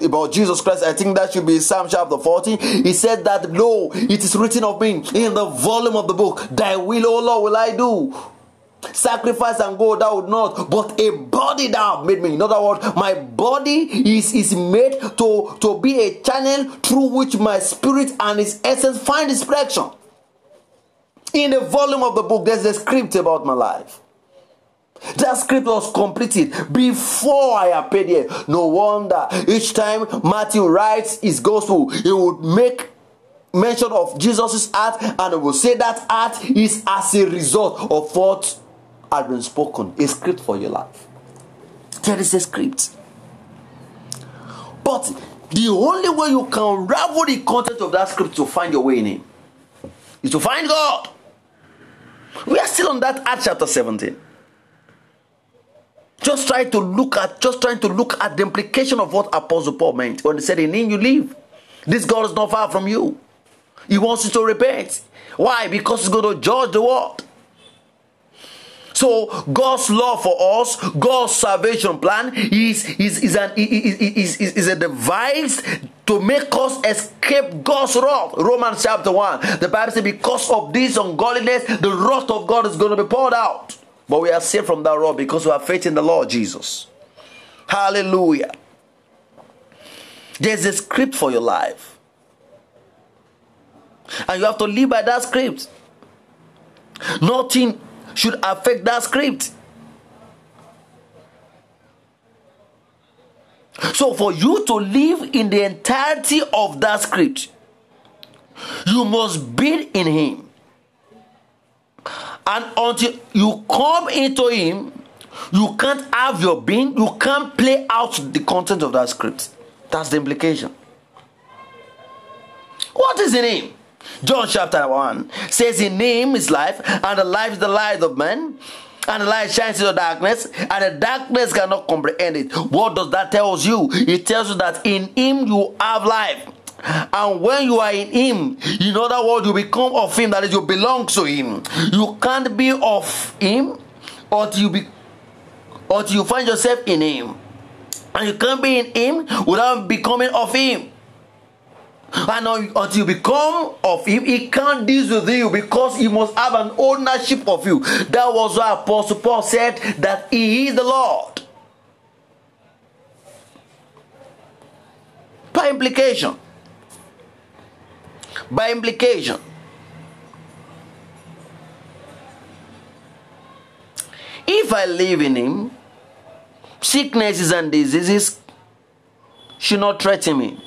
about Jesus Christ. I think that should be Psalm chapter 40. He said that, Lo, it is written of me in the volume of the book, Thy will, O Lord, will I do. Sacrifice and gold thou would not, but a body thou made me. In other words, my body is, is made to, to be a channel through which my spirit and its essence find expression. In the volume of the book, there's a script about my life. That script was completed before I appeared here. No wonder each time Matthew writes his gospel, he would make mention of Jesus' art and he will say that art is as a result of what had been spoken. A script for your life. There is a script. But the only way you can unravel the content of that script to find your way in Him is to find God. We are still on that Acts chapter 17. Just trying to look at, just trying to look at the implication of what Apostle Paul meant when he said, In him you live. This God is not far from you. He wants you to repent. Why? Because he's going to judge the world. So God's love for us, God's salvation plan is, is, is, an, is, is, is, is a device to make us escape God's wrath. Romans chapter 1. The Bible says, because of this ungodliness, the wrath of God is going to be poured out. But we are saved from that wrath because we have faith in the Lord Jesus. Hallelujah. There's a script for your life. And you have to live by that script. Nothing should affect that script. So, for you to live in the entirety of that script, you must be in Him. And until you come into Him, you can't have your being, you can't play out the content of that script. That's the implication. What is in Him? John chapter 1 says, In Him is life, and the life is the light of man and the light shines in the darkness, and the darkness cannot comprehend it. What does that tell you? It tells you that in Him you have life. And when you are in Him, in other words, you become of Him, that is, you belong to Him. You can't be of Him until you be until you find yourself in Him. And you can't be in Him without becoming of Him. And until you become of him, he can't deal with you because he must have an ownership of you. That was why Apostle Paul said that he is the Lord. By implication. by implication. If I live in Him, sicknesses and diseases should not threaten me,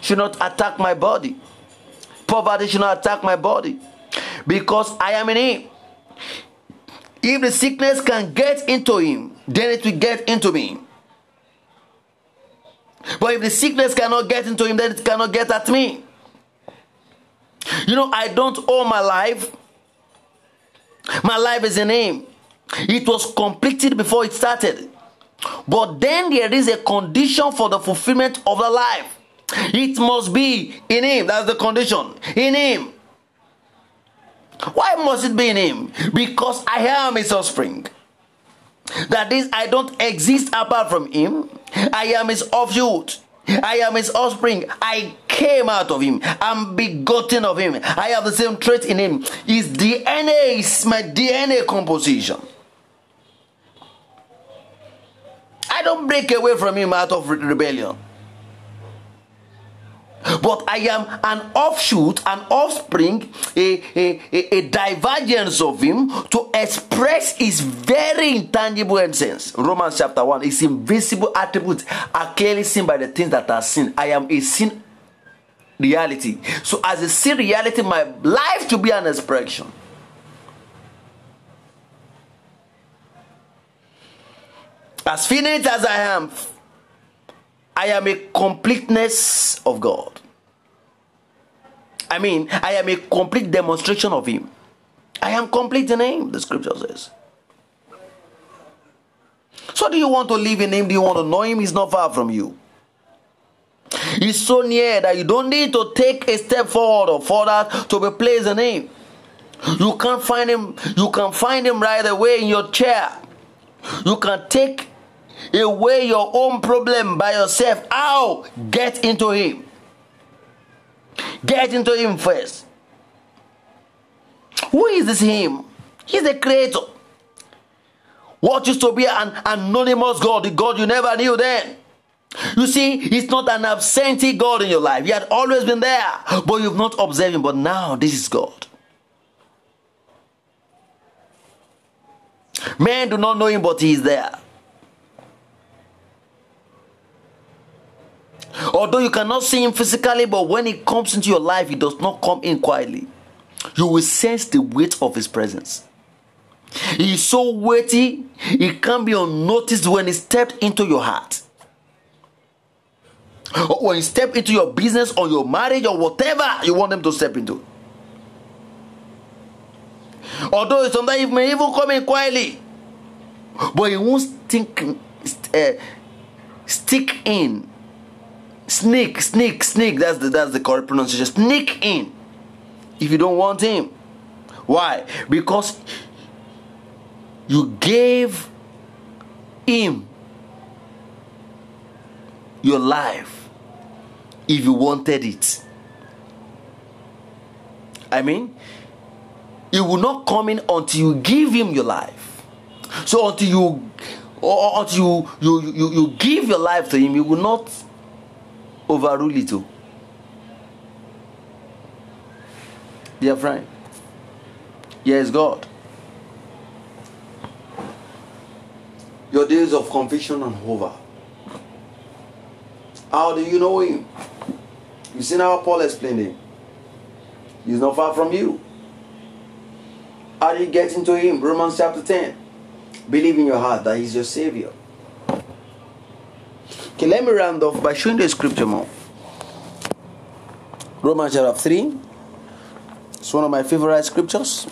should not attack my body. Poverty should not attack my body because I am in Him. If the sickness can get into Him, then it will get into me. But if the sickness cannot get into him, then it cannot get at me. You know, I don't owe my life. My life is in him. It was completed before it started. But then there is a condition for the fulfillment of the life. It must be in him. That's the condition. In him. Why must it be in him? Because I am his offspring. That is, I don't exist apart from him. I am his offshoot. I am his offspring. I came out of him. I'm begotten of him. I have the same trait in him. His DNA is my DNA composition. I don't break away from him out of rebellion. But I am an offshoot, an offspring, a, a, a, a divergence of him to express his very intangible essence. Romans chapter 1, his invisible attributes are clearly seen by the things that are seen. I am a sin reality. So, as a sin reality, my life to be an expression. As finite as I am, I am a completeness of God. I mean, I am a complete demonstration of Him. I am complete in Him, the scripture says. So, do you want to live in Him? Do you want to know Him? He's not far from you. He's so near that you don't need to take a step forward or further to be placed in Him. You can find Him. You can find Him right away in your chair. You can take away your own problem by yourself. How? Get into Him. Get into Him first. Who is this Him? He's the Creator. What used to be an anonymous God, the God you never knew then. You see, He's not an absentee God in your life. He had always been there, but you've not observed Him. But now, this is God. Men do not know Him, but He is there. Although you cannot see him physically, but when he comes into your life, he does not come in quietly. You will sense the weight of his presence. He is so weighty, he can't be unnoticed when he stepped into your heart. Or when he step into your business or your marriage or whatever you want them to step into. Although sometimes he may even come in quietly, but he won't stick, uh, stick in Sneak, sneak, sneak. That's the that's the correct pronunciation. Sneak in. If you don't want him. Why? Because you gave him your life if you wanted it. I mean, he will not come in until you give him your life. So until you or until you, you, you, you give your life to him, you will not overrule it. Oh. Dear friend, yes, God. Your days of conviction are over. How do you know Him? You see how Paul explained it. He's not far from you. How do you get into Him? Romans chapter 10. Believe in your heart that He's your Savior. Okay, let me round off by showing the scripture more. Romans chapter 3. It's one of my favorite scriptures.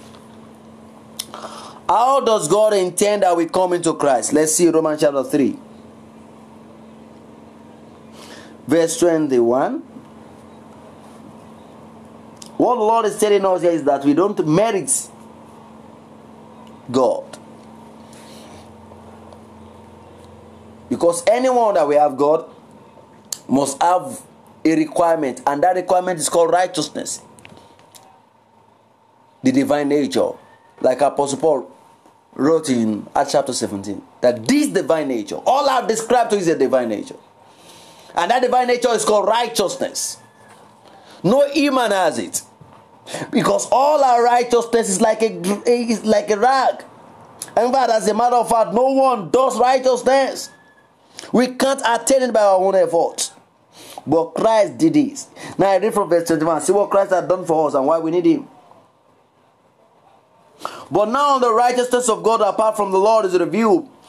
How does God intend that we come into Christ? Let's see Romans chapter 3. Verse 21. What the Lord is telling us here is that we don't merit God. Because anyone that we have God must have a requirement, and that requirement is called righteousness. The divine nature, like Apostle Paul wrote in Acts chapter 17, that this divine nature, all I've described to you is a divine nature. And that divine nature is called righteousness. No human has it. Because all our righteousness is like a is like a rag. In fact, as a matter of fact, no one does righteousness. We can't attain it by our own efforts. But Christ did this. Now I read from verse 21. See what Christ had done for us and why we need him. But now the righteousness of God apart from the Lord is revealed,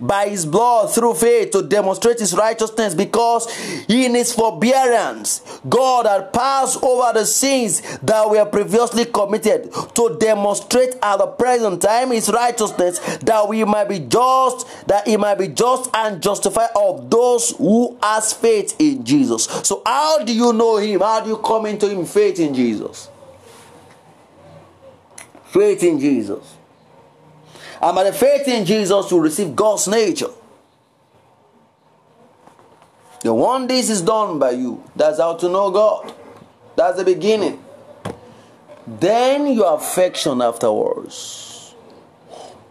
by his blood through faith to demonstrate his righteousness because in his forbearance God had passed over the sins that were previously committed to demonstrate at the present time his righteousness that we might be just that he might be just and justify of those who has faith in Jesus. So how do you know him? How do you come into him? Faith in Jesus. Faith in Jesus. And by the faith in Jesus, you receive God's nature. The one this is done by you. That's how to know God. That's the beginning. Then your affection afterwards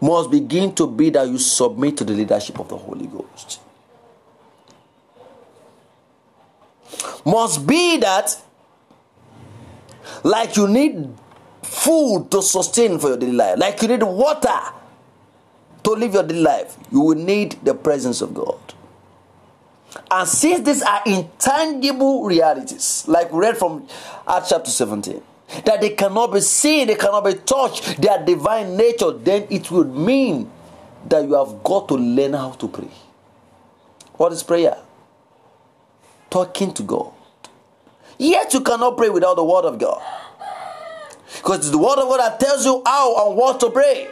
must begin to be that you submit to the leadership of the Holy Ghost. Must be that, like you need food to sustain for your daily life, like you need water to live your daily life, you will need the presence of God. And since these are intangible realities, like we read from Acts chapter 17, that they cannot be seen, they cannot be touched, their divine nature, then it would mean that you have got to learn how to pray. What is prayer? Talking to God. Yet you cannot pray without the Word of God. Because it's the Word of God that tells you how and what to pray.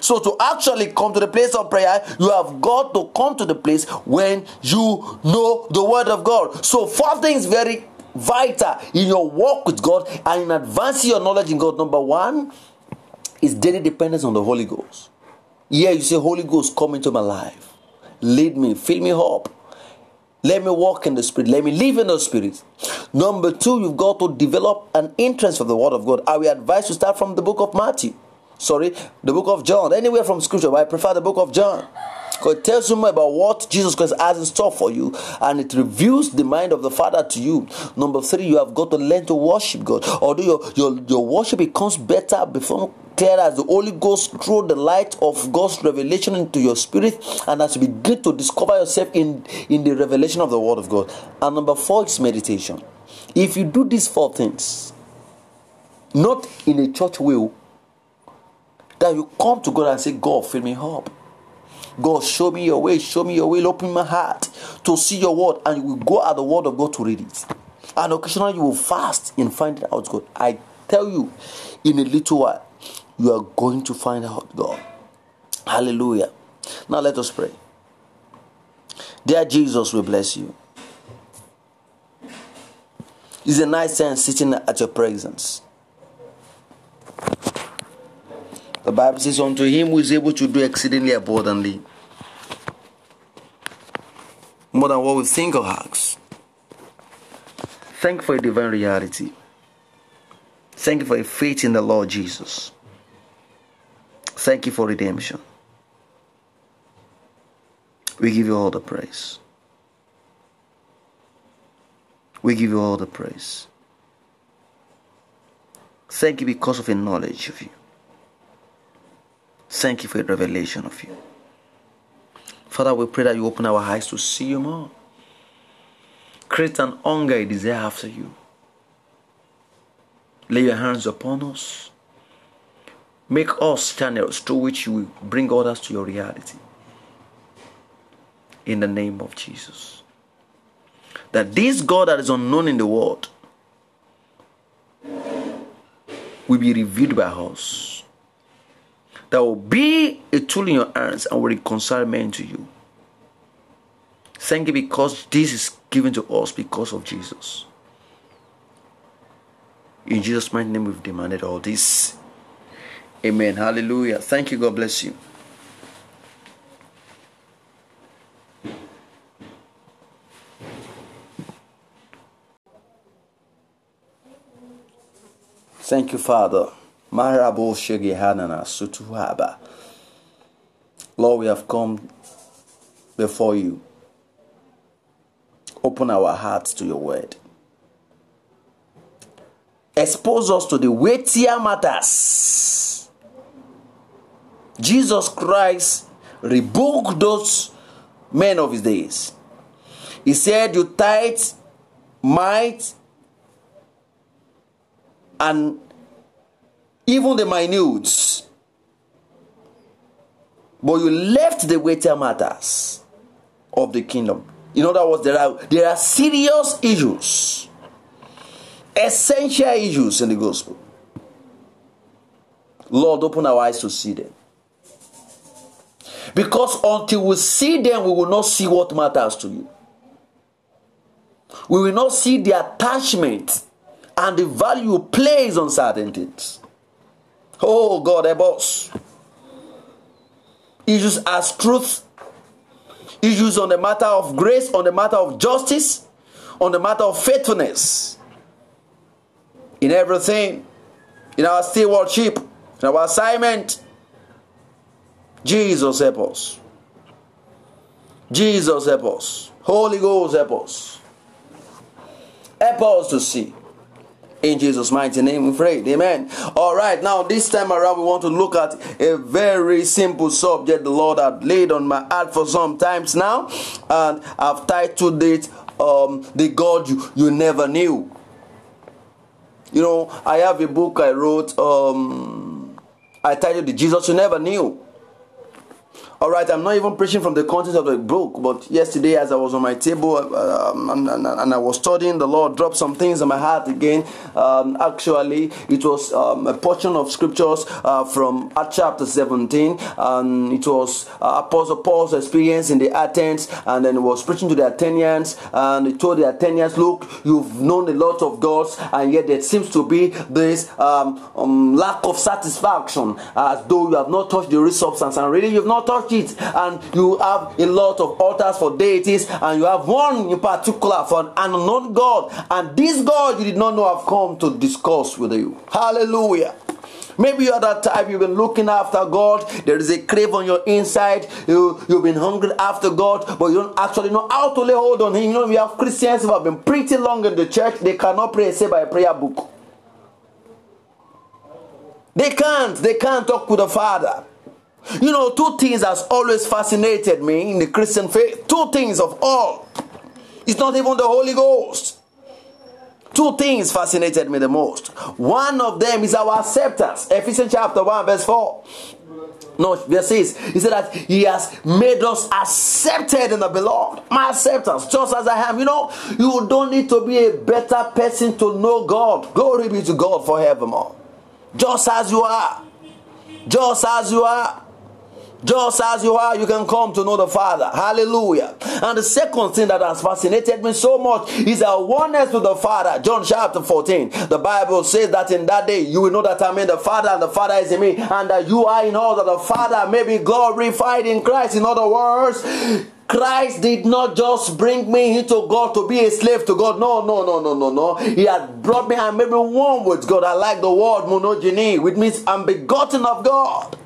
So, to actually come to the place of prayer, you have got to come to the place when you know the Word of God. So, four things very vital in your walk with God and in advancing your knowledge in God. Number one is daily dependence on the Holy Ghost. Yeah, you say, Holy Ghost, come into my life, lead me, fill me up. Let me walk in the Spirit. Let me live in the Spirit. Number two, you've got to develop an interest for the Word of God. I will advise you start from the book of Matthew sorry, the book of John, anywhere from scripture, but I prefer the book of John. Because it tells you more about what Jesus Christ has in store for you and it reveals the mind of the Father to you. Number three, you have got to learn to worship God. Although your, your, your worship becomes better, before clear as the Holy Ghost through the light of God's revelation into your spirit, and as you begin to discover yourself in, in the revelation of the Word of God. And number four is meditation. If you do these four things, not in a church way, that you come to God and say, God, fill me up. God, show me your way, show me your will, open my heart to see your word, and you will go at the word of God to read it. And occasionally you will fast in finding out God. I tell you, in a little while, you are going to find out God. Hallelujah. Now let us pray. Dear Jesus, we bless you. It's a nice time sitting at your presence. The Bible says, Unto him who is able to do exceedingly abundantly, more than what we think or ask. Thank you for a divine reality. Thank you for a faith in the Lord Jesus. Thank you for redemption. We give you all the praise. We give you all the praise. Thank you because of a knowledge of you. Thank you for the revelation of you. Father, we pray that you open our eyes to see you more. Create an hunger, a desire after you. Lay your hands upon us. Make us channels through which you will bring others to your reality. In the name of Jesus. That this God that is unknown in the world will be revealed by us that will be a tool in your hands and will reconcile men to you. Thank you because this is given to us because of Jesus. In Jesus' mighty name, we've demanded all this. Amen. Hallelujah. Thank you. God bless you. Thank you, Father. Sutuhaba. Lord, we have come before you. Open our hearts to your word. Expose us to the weightier matters. Jesus Christ rebuked those men of his days. He said, You tithe, might, and even the minutes. But you left the weightier matters of the kingdom. In other words, there are, there are serious issues, essential issues in the gospel. Lord, open our eyes to see them. Because until we see them, we will not see what matters to you. We will not see the attachment and the value placed on certain things. Oh God, eh, help us. Issues as truth, issues on the matter of grace, on the matter of justice, on the matter of faithfulness. In everything, in our stewardship, in our assignment, Jesus eh, help us. Jesus eh, help us. Holy Ghost help us. Help us to see. In Jesus' mighty name we pray. Amen. All right, now this time around we want to look at a very simple subject the Lord had laid on my heart for some times now. And I've titled it um, The God You, you Never Knew. You know, I have a book I wrote, um, I titled The Jesus You Never Knew. All right, I'm not even preaching from the content of the book, but yesterday, as I was on my table um, and, and, and, I was studying, the Lord dropped some things in my heart again. Um, actually, it was um, a portion of scriptures uh, from Acts chapter 17, and it was uh, Apostle Paul's experience in the Athens, and then he was preaching to the Athenians, and he told the Athenians, Look, you've known a lot of gods, and yet there seems to be this um, um, lack of satisfaction, as though you have not touched the real substance, and really you've not touched and you have a lot of altars for deities and you have one in particular for an unknown God and this God you did not know have come to discuss with you. Hallelujah. Maybe you're that type, you've been looking after God, there is a crave on your inside, you, you've been hungry after God, but you don't actually know how to lay hold on Him. You know, we have Christians who have been pretty long in the church, they cannot pray say by a prayer book. They can't, they can't talk with the Father. You know, two things has always fascinated me in the Christian faith. Two things of all. It's not even the Holy Ghost. Two things fascinated me the most. One of them is our acceptance. Ephesians chapter 1, verse 4. No, verse 6. He said that He has made us accepted in the beloved. My acceptance, just as I am. You know, you don't need to be a better person to know God. Glory be to God forevermore. Just as you are. Just as you are. Just as you are, you can come to know the Father. Hallelujah. And the second thing that has fascinated me so much is our oneness with the Father. John chapter 14. The Bible says that in that day you will know that I'm in the Father and the Father is in me, and that you are in all that the Father may be glorified in Christ. In other words, Christ did not just bring me into God to be a slave to God. No, no, no, no, no, no. He had brought me and made me one with God. I like the word monogeny, which means I'm begotten of God.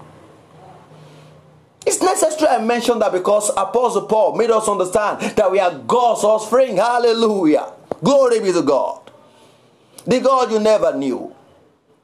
It's necessary I mention that because Apostle Paul made us understand that we are God's offspring. Hallelujah. Glory be to God. The God you never knew.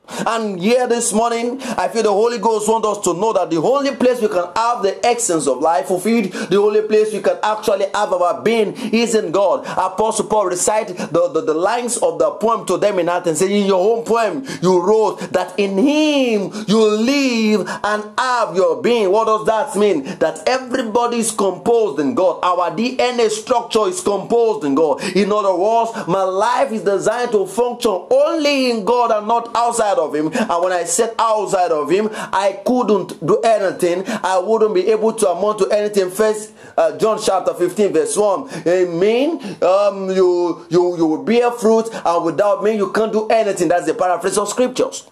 And here this morning, I feel the Holy Ghost wants us to know that the only place we can have the essence of life fulfilled, the only place we can actually have our being is in God. Apostle Paul recited the, the, the lines of the poem to them in Athens. In your own poem, you wrote that in Him you live and have your being. What does that mean? That everybody is composed in God. Our DNA structure is composed in God. In other words, my life is designed to function only in God and not outside of him. And when I said outside of him, I couldn't do anything. I wouldn't be able to amount to anything. First uh, John chapter 15, verse 1. It mean um, you you you will bear fruit, and without me you can't do anything. That's the paraphrase of scriptures.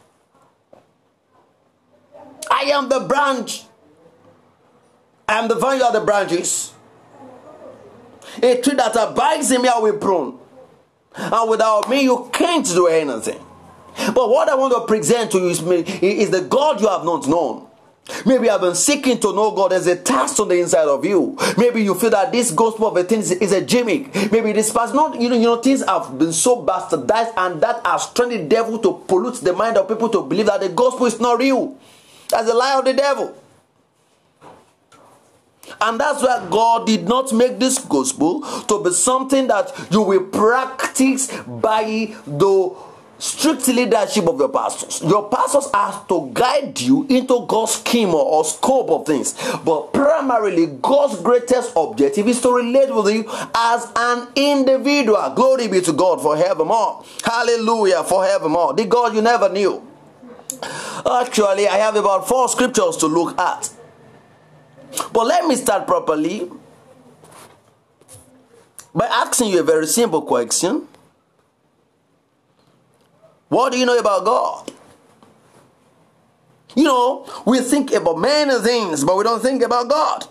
I am the branch. I am the vine, you are the branches. A tree that abides in me, I will prune. And without me, you can't do anything. But what I want to present to you is, is the God you have not known. Maybe you have been seeking to know God. There's a task on the inside of you. Maybe you feel that this gospel of a thing is, is a gimmick. Maybe this past, not you know, you know, things have been so bastardized and that has trained the devil to pollute the mind of people to believe that the gospel is not real. That's a lie of the devil. And that's why God did not make this gospel to be something that you will practice by the strict leadership of your pastors. Your pastors are to guide you into God's scheme or, scope of things. But primarily, God's greatest objective is to relate with you as an individual. Glory be to God forevermore. Hallelujah forevermore. The God you never knew. Actually, I have about four scriptures to look at. But let me start properly by asking you a very simple question. What do you know about God? You know, we think about many things, but we don't think about God.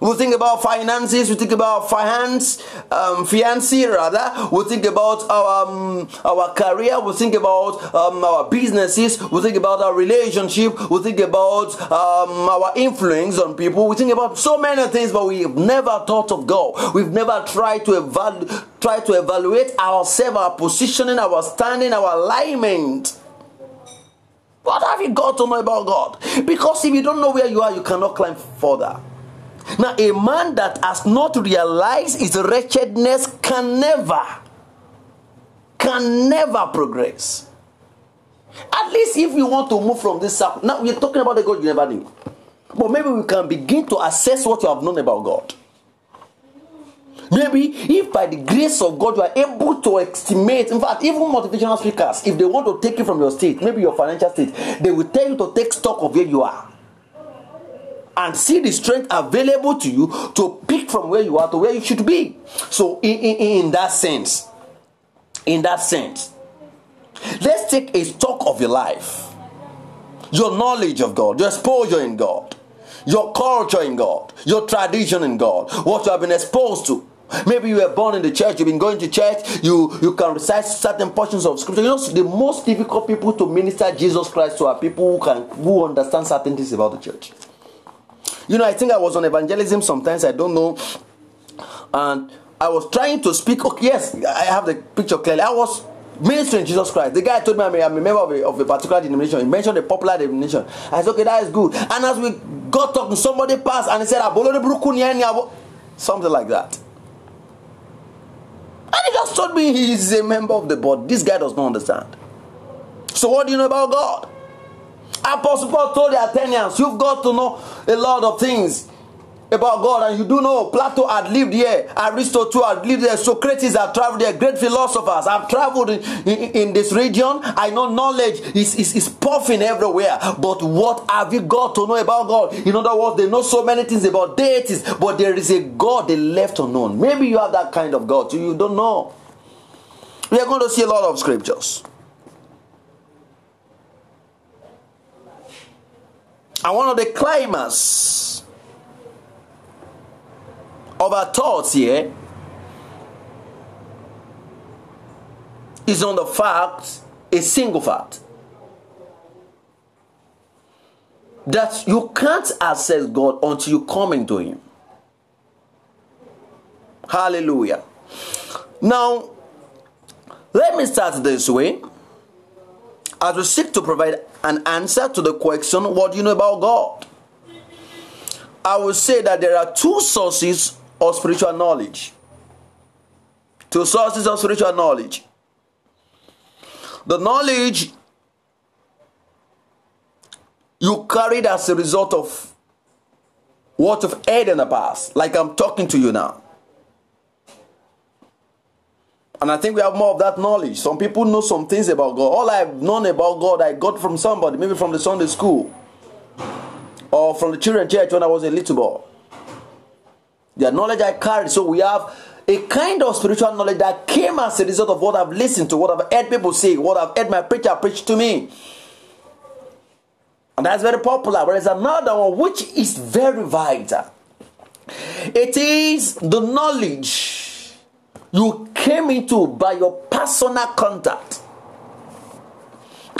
We think about finances, we think about finance, um, fiancé rather. We think about our um, our career. We think about um, our businesses. We think about our relationship. We think about um, our influence on people. We think about so many things, but we've never thought of God. We've never tried to evaluate, try to evaluate ourselves, our positioning, our standing, our alignment. What have you got to know about God? Because if you don't know where you are, you cannot climb further. Now, a man that has not realized his wretchedness can never, can never progress. At least if you want to move from this circle, now we're talking about the God you never knew. But maybe we can begin to assess what you have known about God. Maybe if by the grace of God you are able to estimate, in fact, even motivational speakers, if they want to take you from your state, maybe your financial state, they will tell you to take stock of where you are and see the strength available to you to pick from where you are to where you should be. So, in, in, in that sense, in that sense, let's take a stock of your life, your knowledge of God, your exposure in God, your culture in God, your tradition in God, what you have been exposed to. Maybe you were born in the church, you've been going to church, you, you can recite certain portions of scripture. You know, the most difficult people to minister Jesus Christ to are people who can who understand certain things about the church. You know, I think I was on evangelism sometimes, I don't know. And I was trying to speak. Okay, yes, I have the picture clearly. I was ministering Jesus Christ. The guy told me I'm a, member of a, of a particular denomination. He mentioned a popular denomination. I said, okay, that is good. And as we got talking, somebody passed and he said, something like that. And he just told me he's a member of the board. This guy does not understand. So, what do you know about God? Apostle Paul told the Athenians, You've got to know a lot of things about God, and you do know Plato had lived here, Aristotle had lived there, Socrates had traveled there, great philosophers have traveled in, in, in, this region. I know knowledge is, is, is puffing everywhere, but what have you got to know about God? In other words, they know so many things about deities, but there is a God they left unknown. Maybe you have that kind of God, so you don't know. We are going to see a lot of scriptures. And one of the climax of our thoughts here is on the fact, a single fact, that you can't access God until you come into Him. Hallelujah. Now, let me start this way as we seek to provide an answer to the question, What do you know about God? I will say that there are two sources of spiritual knowledge. Two sources of spiritual knowledge. The knowledge you carried as a result of what you've heard in the past, like I'm talking to you now. And I think we have more of that knowledge. Some people know some things about God. All I've known about God, I got from somebody, maybe from the Sunday school or from the children church when I was a little boy. The knowledge I carried. So we have a kind of spiritual knowledge that came as a result of what I've listened to, what I've heard people say, what I've heard my preacher preach to me. And that's very popular. Whereas another one which is very vital. It is the knowledge you came into by your personal contact.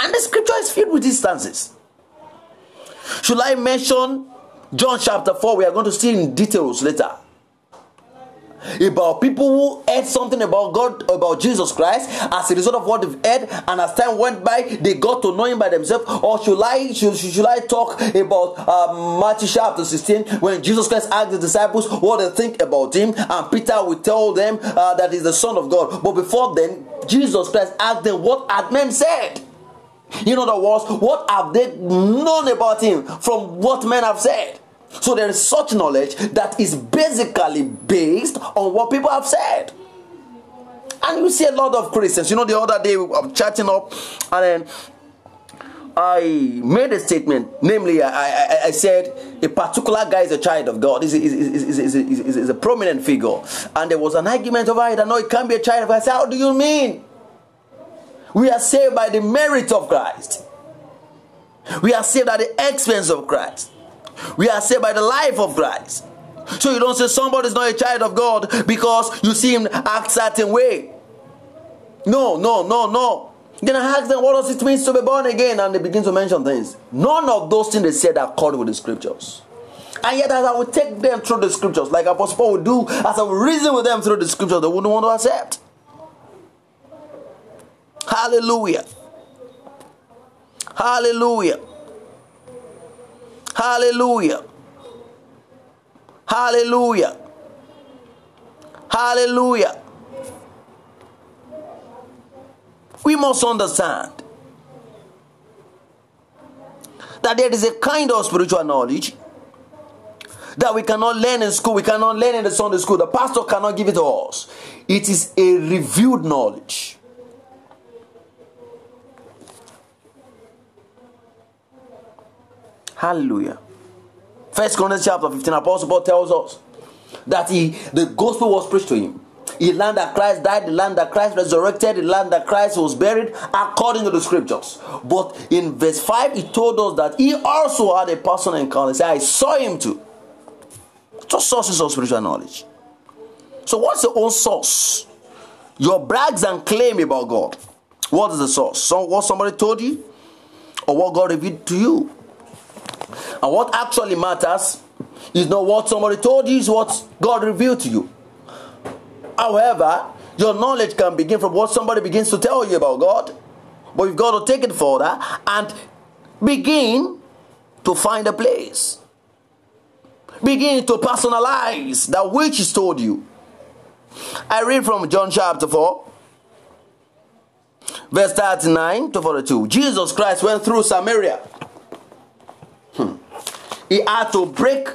And the scripture is filled with instances. Should I mention John chapter 4? We are going to see in details later about people who heard something about God, about Jesus Christ, as a result of what they've heard, and as time went by, they got to know Him by themselves. Or should I should, should I talk about um, Matthew chapter 16 when Jesus Christ asked the disciples what they think about Him, and Peter would tell them uh, that He's the Son of God. But before then, Jesus Christ asked them what had men said. In other words, what have they known about Him from what men have said? So there is such knowledge that is basically based on what people have said. And you see a lot of Christians. You know, the other day I'm chatting up and then I made a statement, namely, I, I, I, said a particular guy is a child of God, is, is, a prominent figure. And there was an argument over it. I know it can't be a child of God. I said, How do you mean? We are saved by the merit of Christ, we are saved at the expense of Christ. We are saved by the life of Christ. So you don't say somebody's not a child of God because you see him act certain way. No, no, no, no. Then I ask them, what does it mean to be born again? And they begin to mention things. None of those things they said are according with the scriptures. And yet, as I would take them through the scriptures, like Apostle Paul would do, as I would reason with them through the scriptures, they wouldn't want to accept. Hallelujah. Hallelujah. Hallelujah. Hallelujah. Hallelujah. We must understand that there is a kind of spiritual knowledge that we cannot learn in school, we cannot learn in the Sunday school. The pastor cannot give it to us. It is a revealed knowledge. Hallelujah. First Corinthians chapter 15, Apostle Paul tells us that he the gospel was preached to him. He learned that Christ died, he learned that Christ resurrected, he learned that Christ was buried according to the scriptures. But in verse 5, he told us that he also had a personal encounter. He I saw him too. Just sources of spiritual knowledge. So, what's your own source? Your brags and claim about God. What is the source? So, what somebody told you? Or what God revealed to you? And what actually matters is not what somebody told you, is what God revealed to you. However, your knowledge can begin from what somebody begins to tell you about God, but you've got to take it further and begin to find a place. Begin to personalize that which is told you. I read from John chapter 4, verse 39 to 42. Jesus Christ went through Samaria. He had to break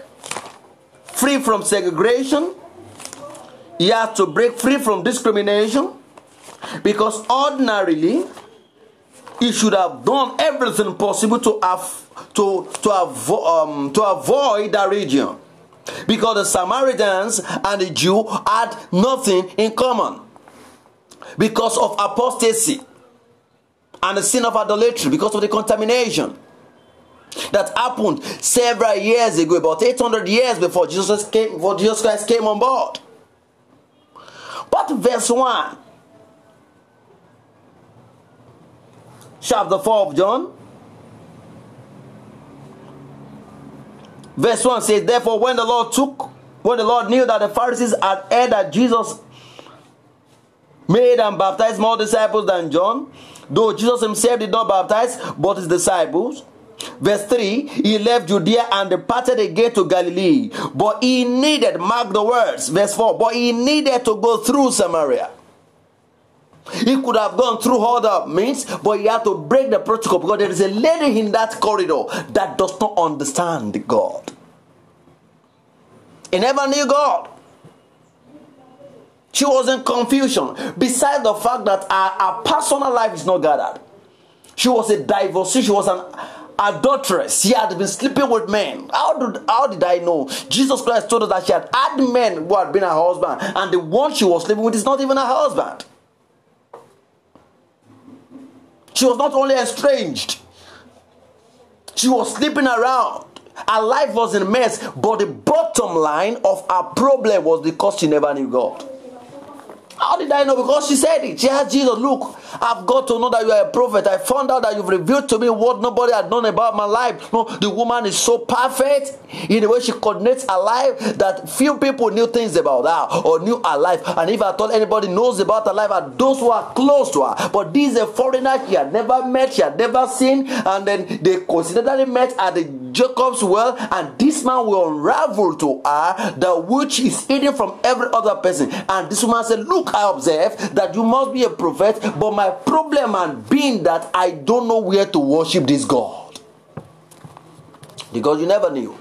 free from segregation. He had to break free from discrimination. Because ordinarily he should have done everything possible to have to to, avo- um, to avoid that region. Because the Samaritans and the Jew had nothing in common. Because of apostasy and the sin of idolatry because of the contamination that happened several years ago, about 800 years before Jesus came, before Jesus Christ came on board. But verse 1, chapter 4 of John, verse 1 says, Therefore, when the Lord took, when the Lord knew that the Pharisees had heard that Jesus made and baptized more disciples than John, though Jesus himself did not baptize, but his disciples, Verse 3 He left Judea and departed again to Galilee. But he needed, mark the words, verse 4 but he needed to go through Samaria. He could have gone through all other means, but he had to break the protocol because there is a lady in that corridor that does not understand God. He never knew God. She was in confusion. Besides the fact that her, her personal life is not gathered, she was a divorcee. She was an adulteress. She had been sleeping with men. How did, how did I know? Jesus Christ told us that she had had men who had been her husband, and the one she was sleeping with is not even her husband. She was not only estranged, she was sleeping around. Her life was in a mess, but the bottom line of her problem was because she never knew God. How did I know? Because she said it. She asked Jesus, Look, I've got to know that you are a prophet. I found out that you've revealed to me what nobody had known about my life. No, the woman is so perfect in the way she coordinates her life that few people knew things about her or knew her life. And if I thought anybody knows about her life, are those who are close to her. But this is a foreigner she had never met, she had never seen, and then they coincidentally met at the Jacob's well, and this man will unravel to her the which is hidden from every other person. And this woman said, Look, I observe that you must be a prophet, but my problem and being that I don't know where to worship this God. Because you never knew.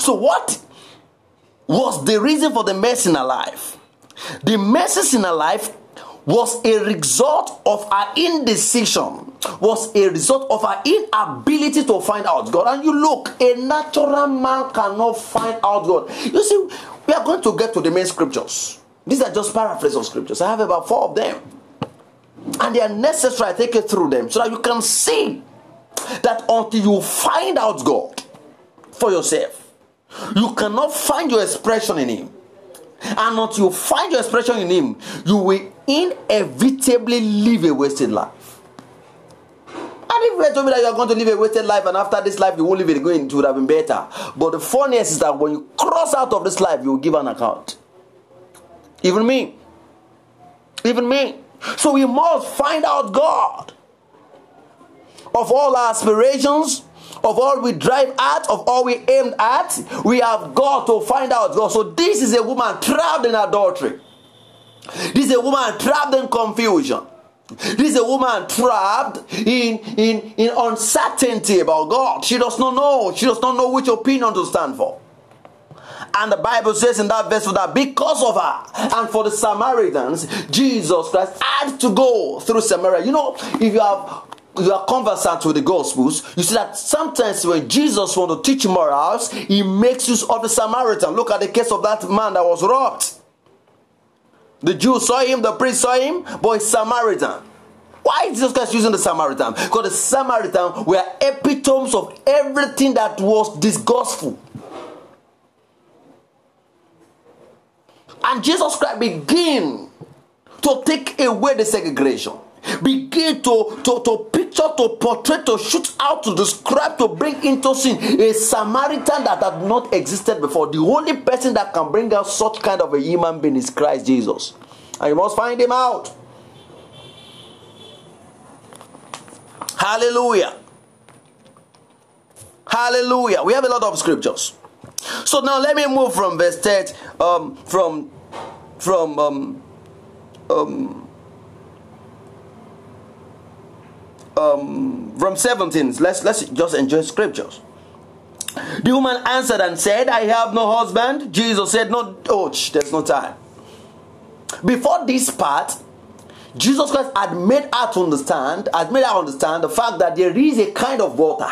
So, what was the reason for the mess in her life? The messes in her life was a result of our indecision, was a result of our inability to find out God. And you look, a natural man cannot find out God. You see, we are going to get to the main scriptures. These are just paraphrases of scriptures. I have about four of them. And they are necessary. I take you through them so that you can see that until you find out God for yourself, you cannot find your expression in Him. And until you find your expression in Him, you will inevitably live a wasted life. And if you told me that you are going to live a wasted life, and after this life you won't live it again, it would have been better. But the funniest is that when you cross out of this life, you will give an account. Even me. Even me. So we must find out God. Of all our aspirations, of all we drive at, of all we aim at, we have got to find out God. So this is a woman trapped in adultery. This is a woman trapped in confusion. This is a woman trapped in, in, in uncertainty about God. She does not know. She does not know which opinion to stand for. And the Bible says in that verse that because of her and for the Samaritans, Jesus Christ had to go through Samaria. You know, if you have you are conversant with the Gospels, you see that sometimes when Jesus wants to teach morals, he makes use of the Samaritan. Look at the case of that man that was robbed. The Jews saw him, the priest saw him, but he's Samaritan. Why is Jesus Christ using the Samaritan? Because the Samaritan were epitomes of everything that was disgustful. And Jesus Christ began to take away the segregation begin to, to, to picture, to portray, to shoot out, to describe, to bring into scene a Samaritan that had not existed before. The only person that can bring out such kind of a human being is Christ Jesus. And you must find him out. Hallelujah. Hallelujah. We have a lot of scriptures. So now let me move from verse 10, um, from from um, um, um, from 17. Let's let's just enjoy scriptures. The woman answered and said, I have no husband. Jesus said, No, oh, there's no time. Before this part, Jesus Christ had made her to understand, had made her understand the fact that there is a kind of water.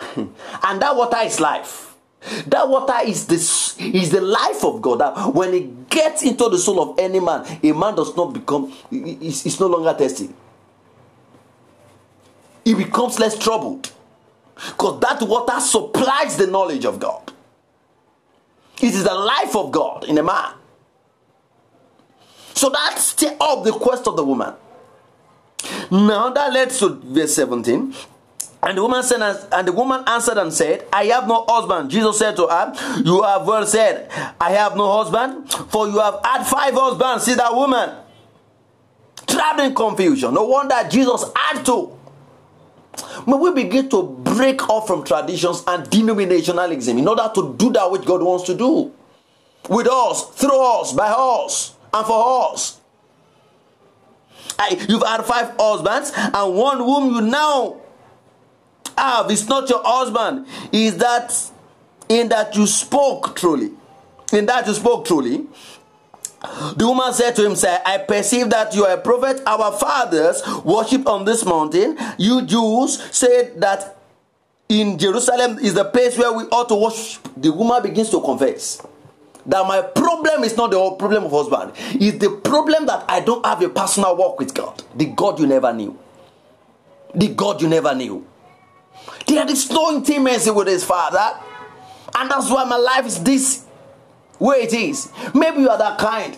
and that water is life. That water is the, is the life of God. That when it gets into the soul of any man, a man does not become, is no longer thirsty he becomes less troubled. Because that water supplies the knowledge of God. It is the life of God in a man. So that's still up the quest of the woman. Now that leads to verse 17. And the woman said, and the woman answered and said, I have no husband. Jesus said to her, You have well said, I have no husband, for you have had five husbands. See that woman. Trapped in confusion. No wonder Jesus had to May we begin to break off from traditions and denominationalism in order to do that which God wants to do. With us, through us, by us, and for us. You've had five husbands, and one whom you now have is not your husband. Is that in that you spoke truly? In that you spoke truly. The woman said to him, Say, I perceive that you are a prophet. Our fathers worship on this mountain. You Jews said that in Jerusalem is the place where we ought to worship. The woman begins to confess that my problem is not the problem of husband. It's the problem that I don't have a personal walk with God. The God you never knew. The God you never knew. There is no intimacy with his father. And that's why my life is this way it is. Maybe you are that kind.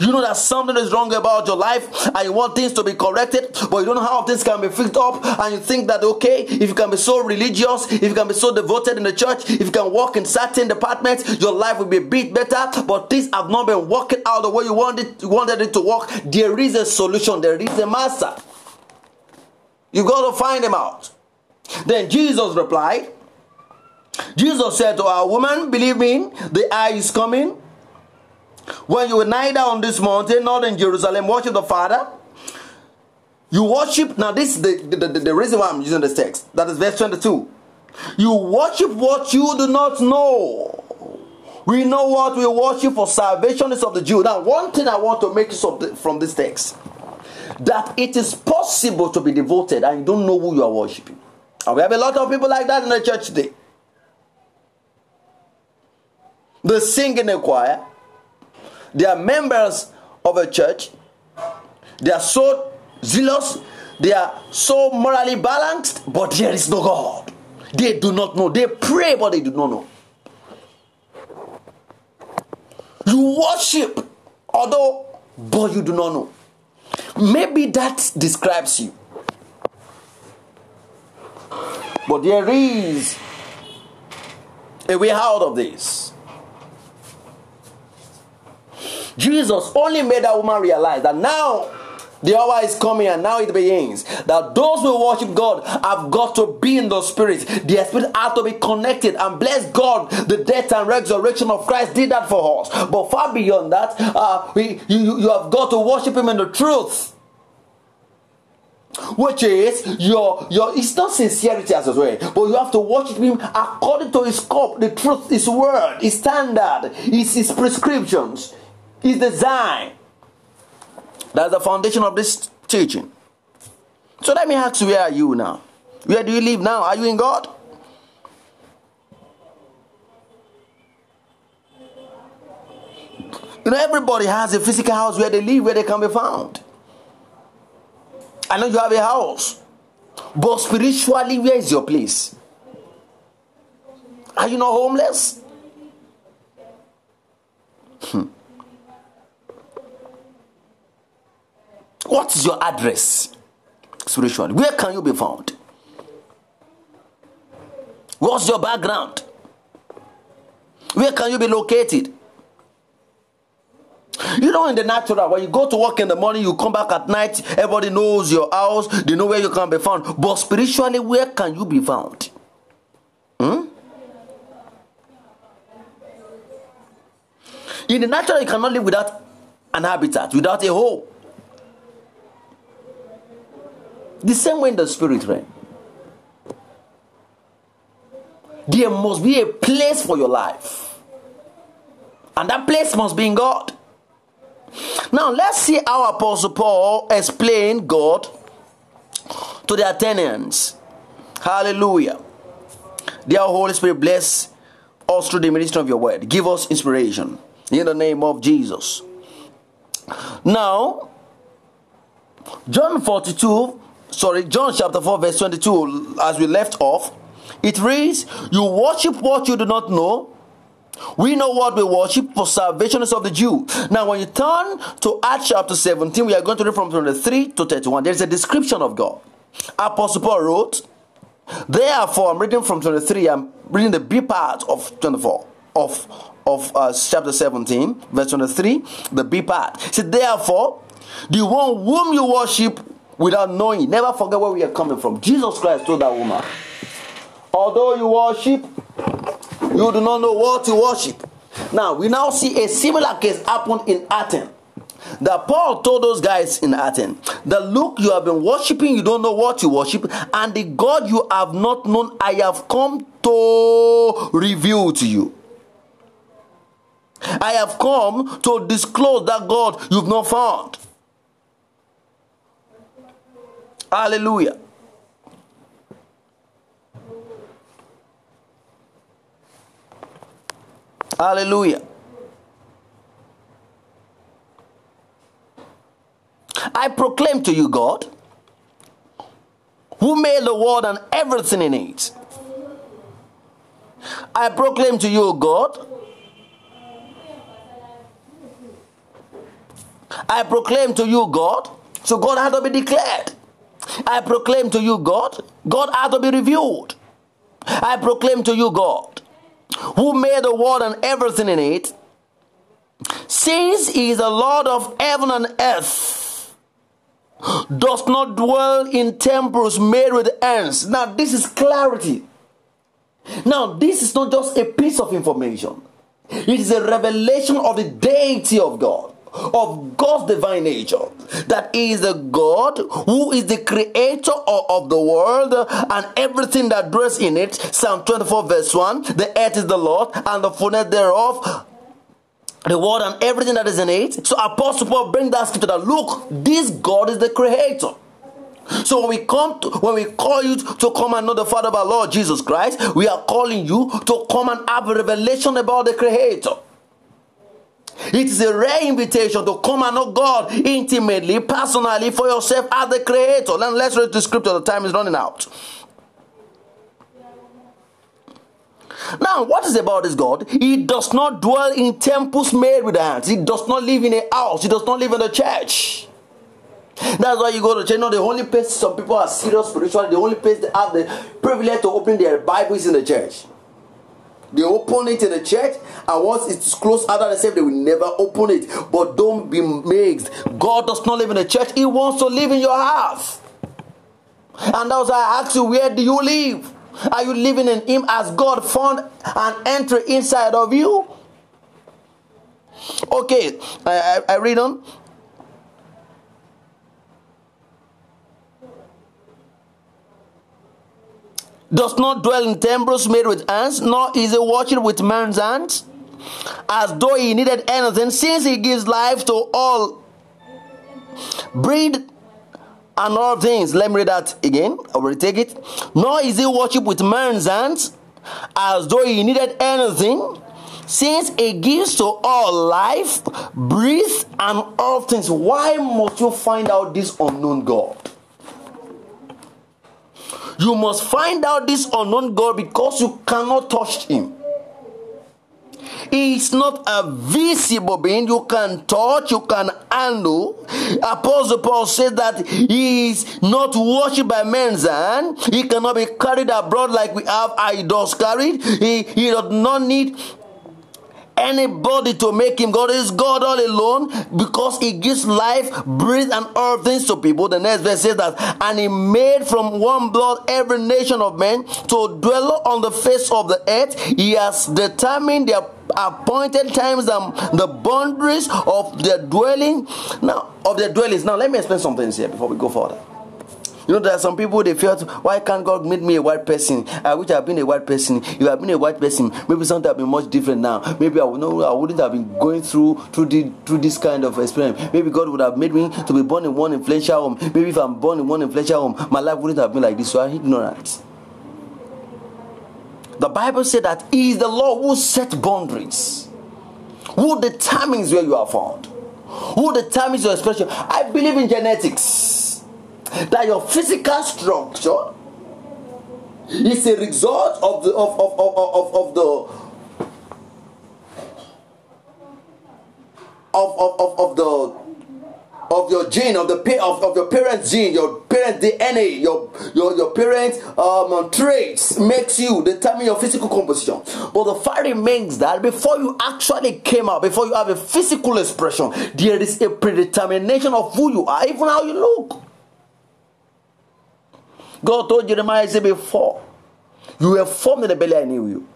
You know that something is wrong about your life and you want things to be corrected, but you don't know how things can be fixed up. And you think that, okay, if you can be so religious, if you can be so devoted in the church, if you can walk in certain departments, your life will be a bit better. But things have not been working out the way you wanted, you wanted it to work. There is a solution, there is a master. You've got to find him out. Then Jesus replied, Jesus said to our woman, Believe me, the hour is coming when you will neither on this mountain nor in Jerusalem worship the Father. You worship, now this is the, the, the, the reason why I'm using this text. That is verse 22. You worship what you do not know. We know what we worship for salvation is of the Jew. Now, one thing I want to make from this text that it is possible to be devoted and you don't know who you are worshiping. And we have a lot of people like that in the church today. They sing in the choir, they are members of a church, they are so zealous, they are so morally balanced, but there is no God. They do not know. They pray, but they do not know. You worship, although, but you do not know. Maybe that describes you. But there is a way out of this. Jesus only made that woman realize that now the hour is coming and now it begins. That those who worship God have got to be in the spirit. Their spirit have to be connected. And bless God, the death and resurrection of Christ did that for us. But far beyond that, uh, we, you, you have got to worship Him in the truth. Which is your your it's not sincerity as well, but you have to worship him according to his scope, the truth, his word, his standard, his, his prescriptions, his design. That's the foundation of this teaching. So let me ask you, where are you now? Where do you live now? Are you in God? You know, everybody has a physical house where they live, where they can be found. I know you have a house, but spiritually, where is your place? Are you not homeless? Hmm. What is your address spiritually? Where can you be found? What's your background? Where can you be located? You know, in the natural, when you go to work in the morning, you come back at night, everybody knows your house, they know where you can be found. But spiritually, where can you be found? Hmm? In the natural, you cannot live without an habitat, without a home. The same way in the spirit realm. There must be a place for your life. And that place must be in God. Now let's see how Apostle Paul explained God to the Athenians. Hallelujah. Dear Holy Spirit, bless us through the ministry of your word. Give us inspiration in the name of Jesus. Now, John 42 sorry, John chapter 4, verse 22, as we left off, it reads, You worship what you do not know. We know what we worship, for salvation is of the Jew. Now, when you turn to Acts chapter 17, we are going to read from 23 to 31. There's a description of God. Apostle Paul wrote, Therefore, I'm reading from 23, I'm reading the B part of 24, of, of uh, chapter 17, verse 23, the B part. Said, Therefore, the one whom you worship without knowing. Never forget where we are coming from. Jesus Christ told that woman, although you worship, you do not know what to worship. Now, we now see a similar case happen in Athens. That Paul told those guys in Athens that look, you have been worshiping, you don't know what you worship, and the God you have not known, I have come to reveal to you. I have come to disclose that God you've not found. Hallelujah. Hallelujah. I proclaim to you, God, who made the world and everything in it. I proclaim to you, God, I proclaim to you, God. So God had to be declared. I proclaim to you, God. God had to be revealed. I proclaim to you, God, who made the world and everything in it, since he is the Lord of heaven and earth, does not dwell in temples made with hands. Now, this is clarity. Now, this is not just a piece of information, it is a revelation of the deity of God of God's divine nature. That is the God who is the creator of, the world and everything that dwells in it. Psalm 24, verse 1 The earth is the Lord and the fullness thereof. The world and everything that is in it. So Apostle Paul bring that scripture that look, this God is the creator. So when we come to, when we call you to come and know the Father of our Lord Jesus Christ, we are calling you to come and have a revelation about the Creator. It is a rare invitation to come and know God intimately, personally, for yourself as the Creator. Then let's read the scripture. The time is running out. Now, what is about this God? He does not dwell in temples made with hands. He does not live in a house. He does not live in a church. That's why you go to church. No, the only place some people are serious spiritually, the only place they have the privilege to open their Bible is in the church. They open it in the church, and once it's closed after the same, they will never open it. But don't be amazed. God does not live in the church, He wants to live in your house. And that's why I ask you, where do you live? Are you living in Him as God found an entry inside of you? Okay, I, I, I read on. Does not dwell in temples made with hands, nor is he watching with man's hands, as though he needed anything, since he gives life to all breed and all things. Let me read that again. I will take it. Nor is he worship with man's hands, as though he needed anything, since he gives to all life, breath, and all things. Why must you find out this unknown God? You must find out this unknown God because you cannot touch him. He is not a visible being you can touch, you can handle. Apostle Paul said that he is not worshipped by men's hand. He cannot be carried abroad like we have idols carried. He, he does not need anybody to make him God. is God all alone because he gives life, breath, and all things to people. The next verse says that, and he made from one blood every nation of men to dwell on the face of the earth. He has determined their appointed times and the boundaries of their dwelling. Now, of their dwellings. Now, let me explain something here before we go further. You know, there are some people they felt, why can't God make me a white person? I wish I've been a white person. If I've been a white person, maybe something have been much different now. Maybe I would know I wouldn't have been going through through the through this kind of experience. Maybe God would have made me to be born in one influential home. Maybe if I'm born in one influential home, my life wouldn't have been like this. So I'm ignorant. The Bible said that He is the Lord who set boundaries, who determines where you are found, who determines your expression. I believe in genetics that your physical structure is a result of the of, of, of, of, the of, of, of, of the of your gene, of the of, of your parents' gene, your parents' DNA, your your your parents' um, traits makes you determine your physical composition. But the fact remains that before you actually came out, before you have a physical expression, there is a predetermination of who you are, even how you look. God told Jeremiah, said, before you were formed in the belly, I knew you.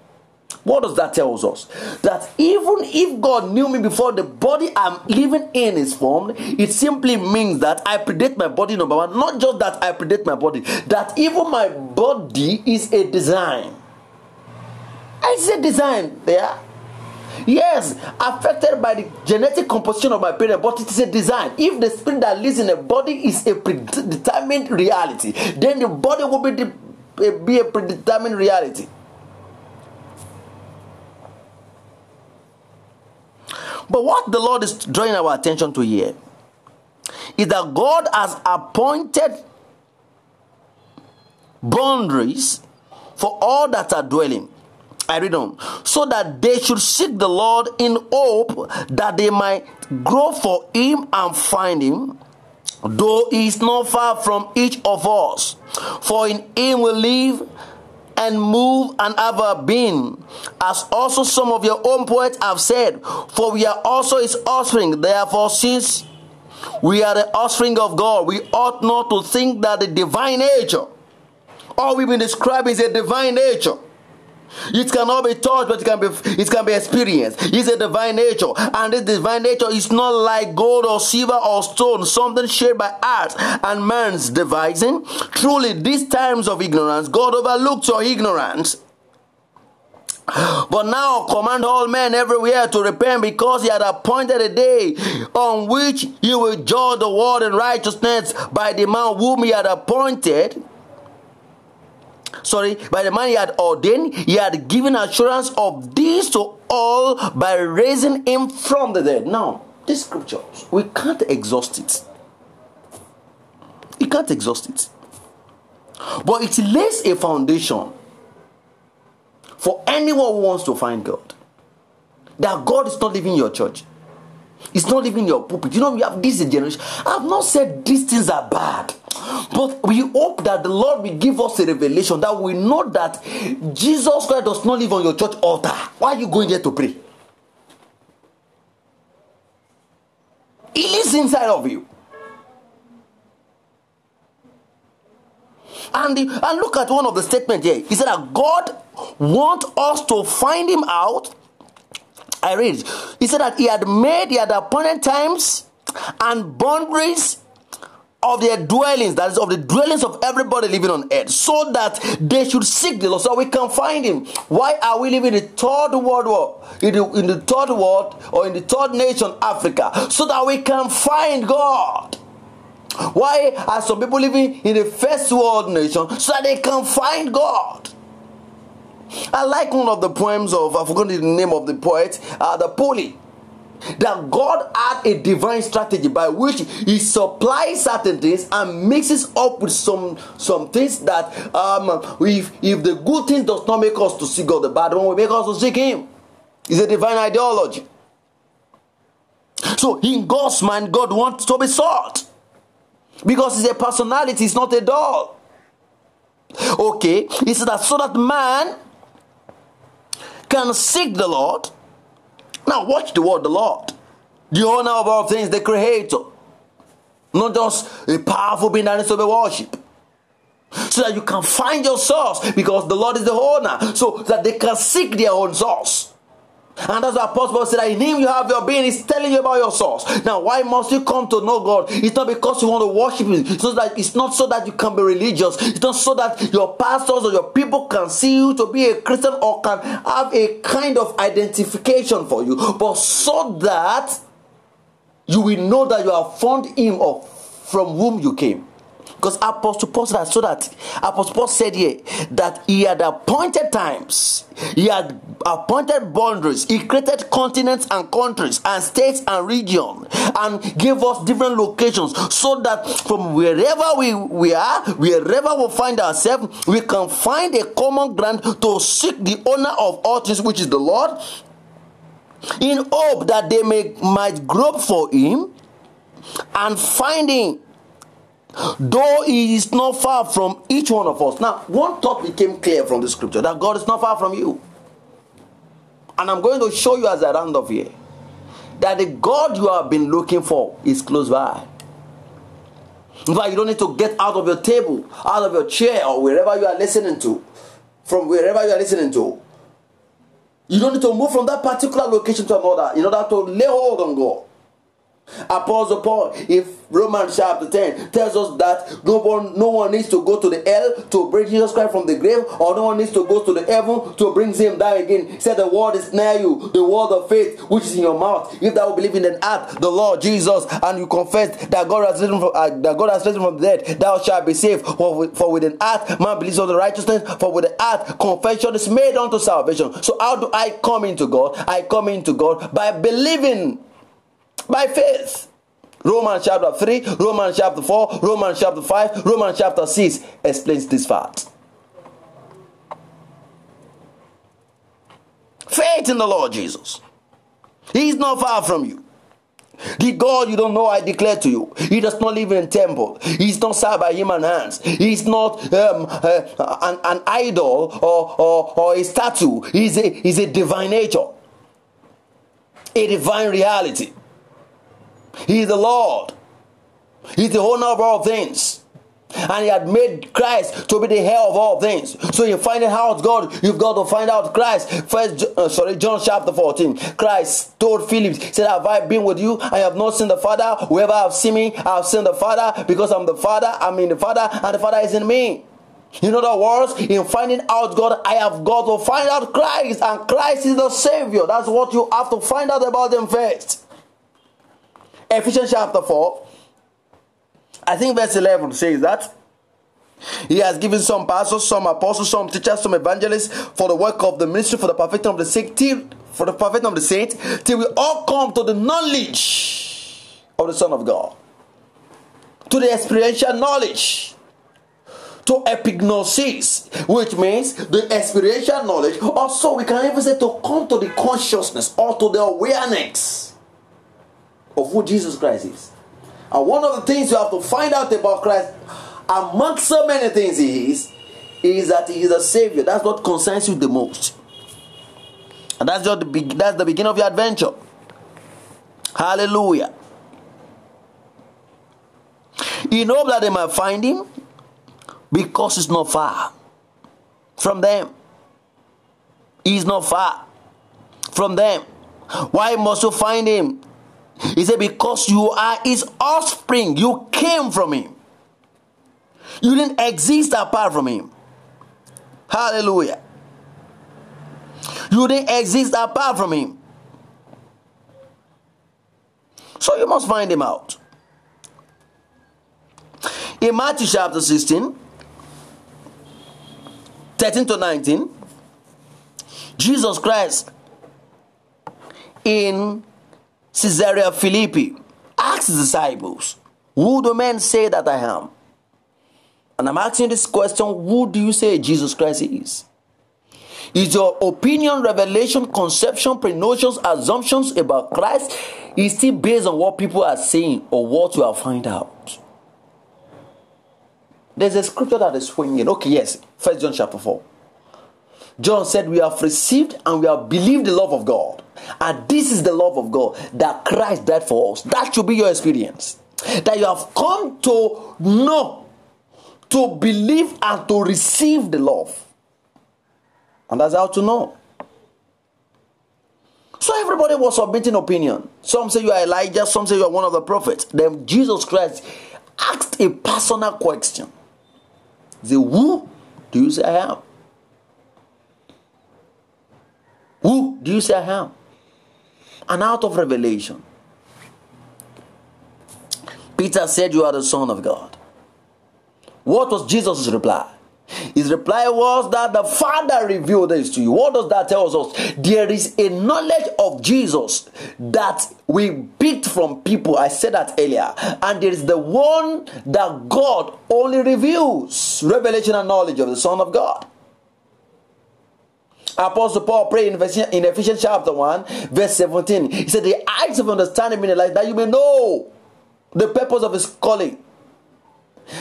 What does that tell us? That even if God knew me before the body I'm living in is formed, it simply means that I predate my body, number one. Not just that I predate my body, that even my body is a design. It's a design there. Yes, affected by the genetic composition of my parent, but it is a design. If the spirit that lives in a body is a predetermined reality, then the body will be, the, eh, be a predetermined reality. But what the Lord is drawing our attention to here is that God has appointed boundaries for all that are dwelling. I read on. So that they should seek the Lord in hope that they might grow for him and find him, though he is not far from each of us. For in him we live and move and have our being, as also some of your own poets have said, for we are also his offspring. Therefore, since we are the offspring of God, we ought not to think that the divine nature, all we've been describing is a divine nature it cannot be touched, but it can be it can be experienced. It's a divine nature, and this divine nature is not like gold or silver or stone, something shaped by art and man's devising. Truly, these times of ignorance, God overlooked your ignorance. But now command all men everywhere to repent because he had appointed a day on which he will judge the world in righteousness by the man whom he had appointed sorry, by the man he had ordained, he had given assurance of this to all by raising him from the dead. Now, this scripture, we can't exhaust it. We can't exhaust it. But it lays a foundation for anyone who wants to find God. That God is not living in your church. It's not living in your pulpit. You know, we have this generation. I've not said these things are bad. But we hope that the Lord will give us a revelation that we know that Jesus Christ does not live on your church altar. Why are you going there to pray? He lives inside of you. And, the, and look at one of the statements here. He said that God wants us to find him out. I read. He said that he had made, he had appointed times and boundaries of their dwellings, that is, of the dwellings of everybody living on earth, so that they should seek the Lord, so we can find Him. Why are we living in the third world war, in the, in the third world, or in the third nation, Africa, so that we can find God? Why are some people living in the first world nation so that they can find God? I like one of the poems of, I forgot the name of the poet, uh, the Poli that God had a divine strategy by which He supplies certain things and mixes up with some some things that um, if if the good thing does not make us to seek God, the bad one will make us to seek Him. It's a divine ideology. So in God's mind, God wants to be sought because it's a personality, it's not a doll. Okay, he said that so that man can seek the Lord now, watch the word the Lord, the owner of all things, the creator, not just a powerful being that needs to be worshipped. So that you can find your source because the Lord is the owner, so that they can seek their own source. And that's why Apostle said in Him you have your being. He's telling you about your source. Now, why must you come to know God? It's not because you want to worship Him. It's not, that, it's not so that you can be religious. It's not so that your pastors or your people can see you to be a Christian or can have a kind of identification for you, but so that you will know that you have found Him of from whom you came. Because Apostle Paul said so that Apostle Paul said here that he had appointed times, he had appointed boundaries, he created continents and countries and states and regions and gave us different locations so that from wherever we, we are, wherever we find ourselves, we can find a common ground to seek the owner of all things, which is the Lord, in hope that they may might grope for him and finding Though he is not far from each one of us. Now, one thought became clear from the scripture that God is not far from you. And I'm going to show you as I round off here that the God you have been looking for is close by. In fact, you don't need to get out of your table, out of your chair, or wherever you are listening to, from wherever you are listening to. You don't need to move from that particular location to another in order to lay hold on God. Apostle Paul, if Romans chapter 10 tells us that no one, no one needs to go to the hell to bring Jesus Christ from the grave, or no one needs to go to the heaven to bring him down again. He said the word is near you, the word of faith which is in your mouth. If thou believe in the heart the Lord Jesus, and you confess that God has risen from uh, that God has risen from the dead, thou shalt be saved. For for with an heart man believes on the righteousness, for with the heart confession is made unto salvation. So how do I come into God? I come into God by believing by faith. Romans chapter 3, Romans chapter 4, Romans chapter 5, Romans chapter 6 explains this fact. faith in the Lord Jesus. He's not far from you. The God you don't know, I declare to you, He does not live in a temple. He's not served by human hands. He's not um, uh, an, an, idol or, or, or a statue. He's a, he's a divine nature, a divine reality. He is the Lord. He's the owner of all things and he had made Christ to be the head of all things. So you find out God, you've got to find out Christ. First, uh, sorry, John chapter 14. Christ told Philip, said, Have I been with you? I have not seen the Father. Whoever have seen me, I have seen the Father, because I'm the Father, I'm in the Father, and the Father is in me. In other words, in finding out God, I have got to find out Christ, and Christ is the Savior. That's what you have to find out about Him first. Ephesians chapter 4, I think verse 11 says that. He has given some pastors, some apostles, some teachers, some evangelists for the work of the ministry, for the perfecting of the saint, till, for the perfecting of the saint, till we all come to the knowledge of the Son of God, to the experiential knowledge, to epignosis, which means the experiential knowledge. Also, we can even say to come to the consciousness or to the awareness of who Jesus Christ is. And one of the things you have to find out about Christ, among so many things he is, is that he is a savior. That's what concerns you the most. And that's just the that's the beginning of your adventure. Hallelujah. You know that they might find him because it's not far from them. He's not far from them. Why must you find him? He said, Because you are his offspring, you came from him. You didn't exist apart from him. Hallelujah. You didn't exist apart from him. So you must find him out. In Matthew chapter 16, 13 to 19, Jesus Christ in Caesarea Philippi asked his disciples, Who do men say that I am? And I'm asking this question Who do you say Jesus Christ is? Is your opinion, revelation, conception, pre-notions, assumptions about Christ is still based on what people are saying or what you have found out? There's a scripture that is swinging. Okay, yes, First John chapter 4. John said, We have received and we have believed the love of God. And this is the love of God that Christ died for us. That should be your experience. That you have come to know, to believe, and to receive the love. And that's how to know. So everybody was submitting opinion. Some say you are Elijah, some say you are one of the prophets. Then Jesus Christ asked a personal question. The who do you say I am? Who do you say I am? And out of revelation, Peter said, You are the Son of God. What was Jesus' reply? His reply was that the Father revealed this to you. What does that tell us? There is a knowledge of Jesus that we picked from people. I said that earlier. And there is the one that God only reveals revelation and knowledge of the Son of God. Apostle Paul prayed in Ephesians, chapter 1, verse 17. He said, The eyes of understanding in the light, that you may know the purpose of his calling.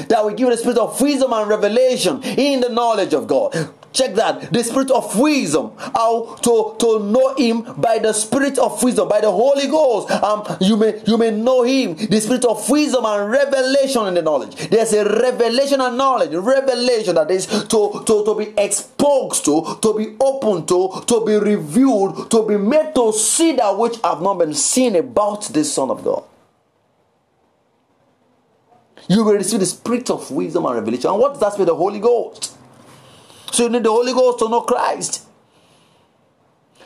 That we give the spirit of wisdom and revelation in the knowledge of God. Check that. The spirit of wisdom. How to, to know him by the spirit of wisdom, by the Holy Ghost. Um, you may you may know him. The spirit of wisdom and revelation in the knowledge. There's a revelation and knowledge. Revelation that is to, to, to be exposed to, to be open to, to be revealed, to be made to see that which have not been seen about the Son of God. You will receive the spirit of wisdom and revelation. And what does that mean? The Holy Ghost. So you need the Holy Ghost to know Christ.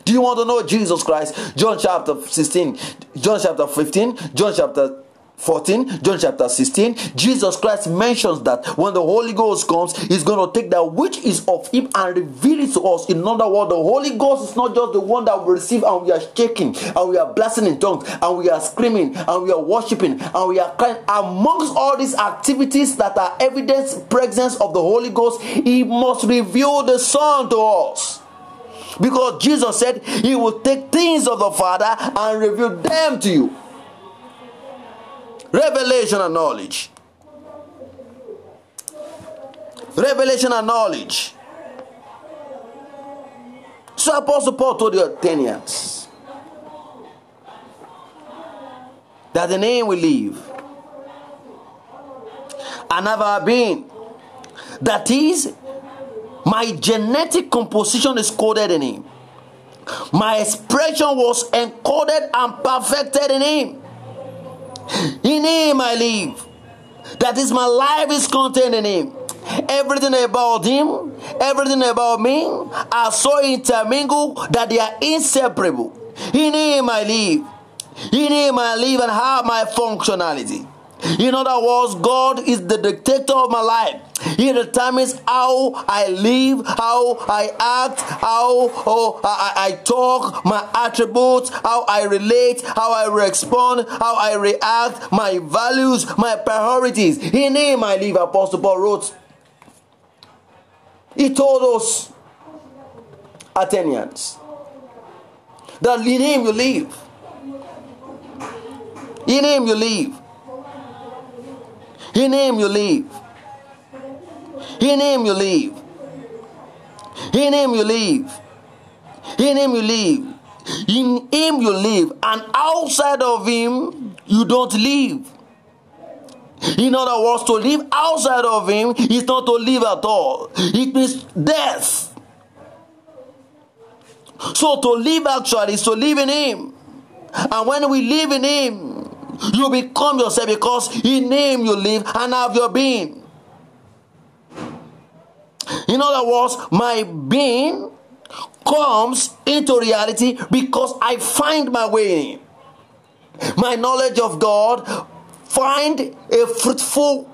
Do you want to know Jesus Christ? John chapter 16, John chapter 15, John chapter 14, John chapter 16, Jesus Christ mentions that when the Holy Ghost comes, He's going to take that which is of Him and reveal it to us. In other words, the Holy Ghost is not just the one that we receive and we are shaking and we are blasting in tongues and we are screaming and we are worshiping and we are crying. Amongst all these activities that are evidence presence of the Holy Ghost, He must reveal the Son to us. Because Jesus said he will take things of the Father and reveal them to you. Revelation and knowledge. Revelation and knowledge. So Apostle Paul told the Athenians that the name we leave and have been. That is, my genetic composition is coded in him. My expression was encoded and perfected in him. In him I live. That is, my life is contained in him. Everything about him, everything about me are so intermingled that they are inseparable. In him I live. In him I live and have my functionality. In other words, God is the dictator of my life. He determines how I live, how I act, how oh, I, I talk, my attributes, how I relate, how I respond, how I react, my values, my priorities. In Him I live, Apostle Paul wrote. He told us, Athenians, that in Him you live. In Him you live. In Him you live. In Him you live. In Him you live. In Him you live. In Him you live. And outside of Him, you don't live. In other words, to live outside of Him is not to live at all, it means death. So to live actually is to live in Him. And when we live in Him, you become yourself because in Him you live and have your being. In other words, my being comes into reality because I find my way in. My knowledge of God find a fruitful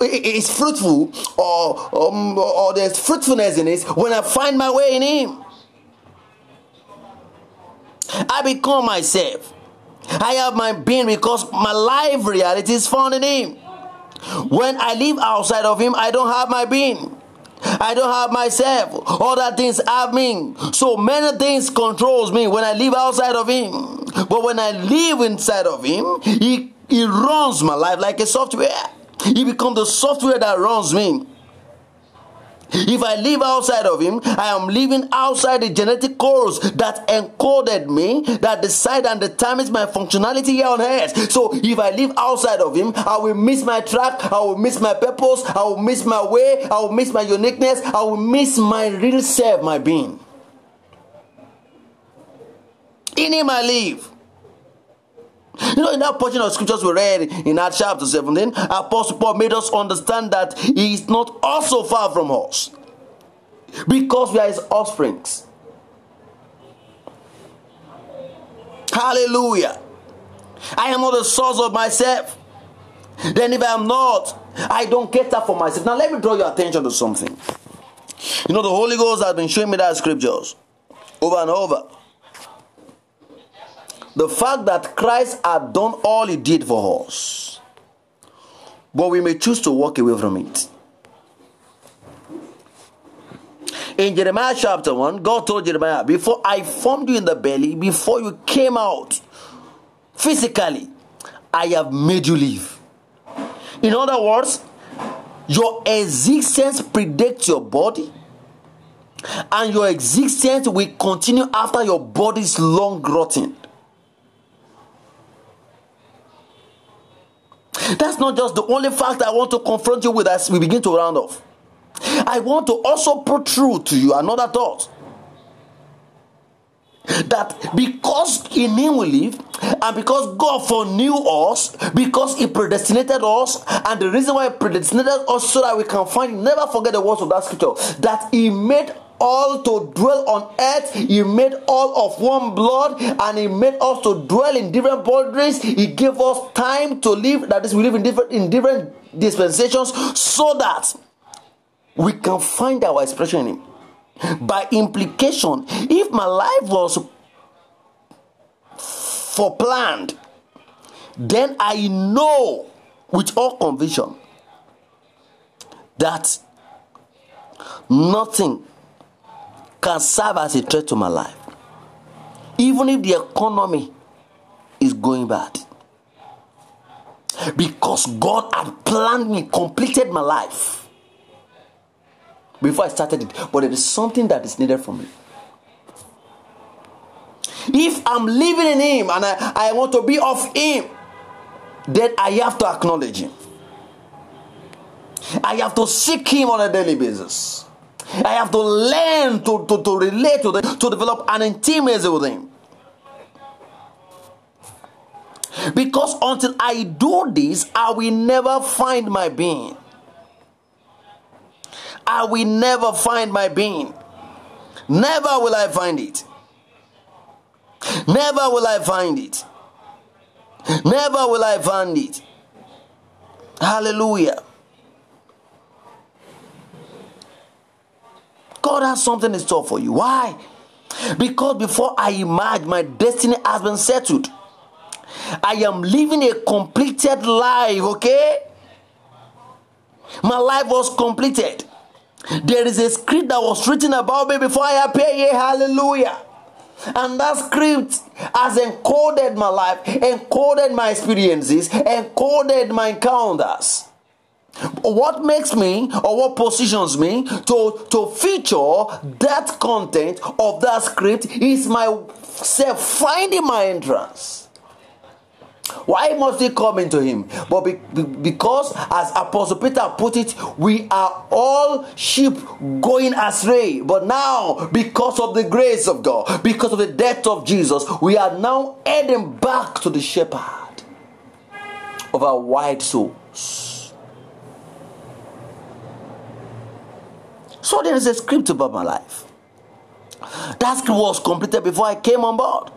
is fruitful or um, or there's fruitfulness in it when I find my way in Him. I become myself. I have my being because my life reality is found in Him. When I live outside of Him, I don't have my being. I don't have myself. Other things have me. So many things controls me when I live outside of Him. But when I live inside of Him, He, he runs my life like a software. He becomes the software that runs me. If I live outside of him, I am living outside the genetic codes that encoded me, that decide and determines my functionality here on earth. So if I live outside of him, I will miss my track, I will miss my purpose, I will miss my way, I will miss my uniqueness, I will miss my real self, my being. In him I live. You know, in that portion of scriptures we read in Acts chapter 17, Apostle Paul made us understand that he is not also far from us because we are his offsprings. Hallelujah. I am not the source of myself. Then, if I am not, I don't get that for myself. Now, let me draw your attention to something. You know, the Holy Ghost has been showing me that scriptures over and over the fact that Christ had done all he did for us, but we may choose to walk away from it. In Jeremiah chapter 1, God told Jeremiah, Before I formed you in the belly, before you came out physically, I have made you live. In other words, your existence predates your body, and your existence will continue after your body's long rotting. That's not just the only fact I want to confront you with as we begin to round off. I want to also protrude to you another thought. That because in Him we live, and because God foreknew us, because He predestinated us, and the reason why He predestinated us so that we can find, never forget the words of that scripture, that He made all to dwell on earth. He made all of one blood and He made us to dwell in different boundaries. He gave us time to live, that is, we live in different in different dispensations so that we can find our expression in Him. By implication, if my life was for planned, then I know with all conviction that nothing can serve as a threat to my life. Even if the economy is going bad. Because God had planned me, completed my life before I started it. But there is something that is needed from me. If I'm living in Him and I, I want to be of Him, then I have to acknowledge Him. I have to seek Him on a daily basis. I have to learn to, to, to relate with Him, to develop an intimacy with Him. Because until I do this, I will never find my being. I will never find my being. Never will I find it. Never will I find it. Never will I find it. Hallelujah. God has something in store for you. Why? Because before I emerge, my destiny has been settled. I am living a completed life, okay? My life was completed. There is a script that was written about me before I appear here. Hallelujah. And that script has encoded my life, encoded my experiences, encoded my encounters. What makes me or what positions me to, to feature that content of that script is myself finding my entrance. Why must he come into him? But be, be, because, as Apostle Peter put it, we are all sheep going astray. But now, because of the grace of God, because of the death of Jesus, we are now heading back to the shepherd of our white souls. So there is a script about my life. That script was completed before I came on board.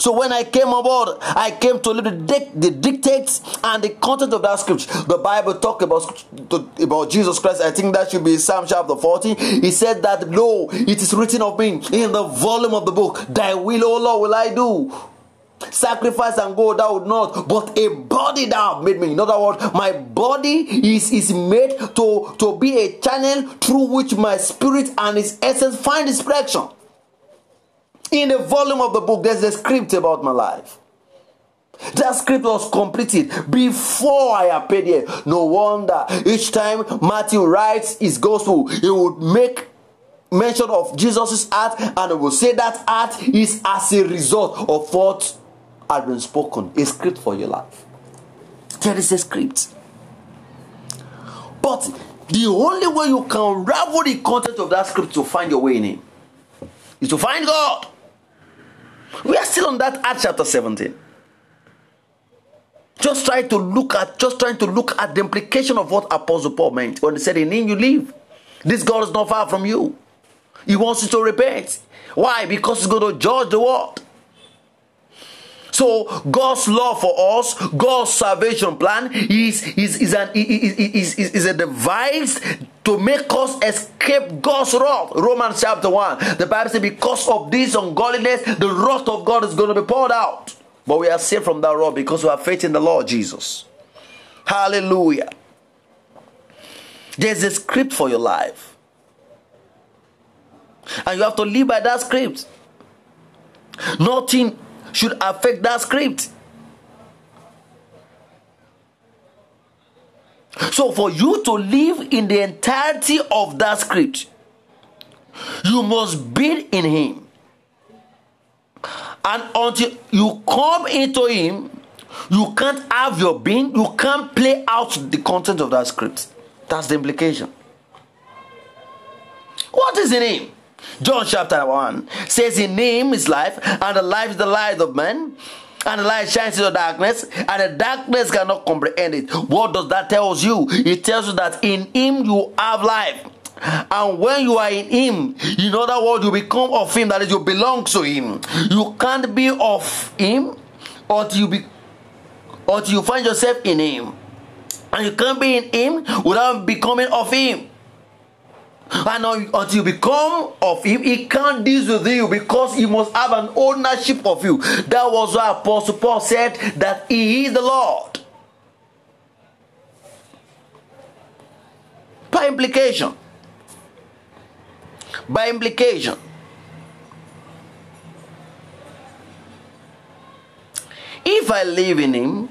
So when I came on board, I came to live the, the dictates and the content of that scripture. The Bible talk about about Jesus Christ. I think that should be Psalm chapter 40. He said that, Lo, it is written of me in the volume of the book, Thy will, O Lord, will I do. Sacrifice and gold thou would not, but a body thou made me. In other words, my body is, is made to, to be a channel through which my spirit and its essence find expression. In the volume of the book, there's a script about my life. That script was completed before I appeared here. No wonder each time Matthew writes his gospel, he would make mention of Jesus' art and he will say that art is as a result of what had been spoken. A script for your life. There is a script. But the only way you can unravel the content of that script to find your way in Him is to find God. We are still on that Acts chapter 17. Just trying to look at, just trying to look at the implication of what Apostle Paul meant when he said, In him you live. This God is not far from you. He wants you to repent. Why? Because he's going to judge the world. So God's love for us, God's salvation plan is, is, is, an, is, is, is a device to make us escape God's wrath. Romans chapter 1. The Bible says, because of this ungodliness, the wrath of God is going to be poured out. But we are saved from that wrath because we have faith in the Lord Jesus. Hallelujah. There's a script for your life. And you have to live by that script. Nothing should affect that script. So, for you to live in the entirety of that script, you must be in Him. And until you come into Him, you can't have your being, you can't play out the content of that script. That's the implication. What is in Him? John chapter 1 says, In Him is life, and the life is the light of man and the light shines in the darkness, and the darkness cannot comprehend it. What does that tell you? It tells you that in Him you have life. And when you are in Him, in other words, you become of Him, that is, you belong to Him. You can't be of Him until you be until you find yourself in Him. And you can't be in Him without becoming of Him. And until you become of him, he can't deal with you because he must have an ownership of you. That was why Apostle Paul said that he is the Lord. By implication. by implication. If I live in Him,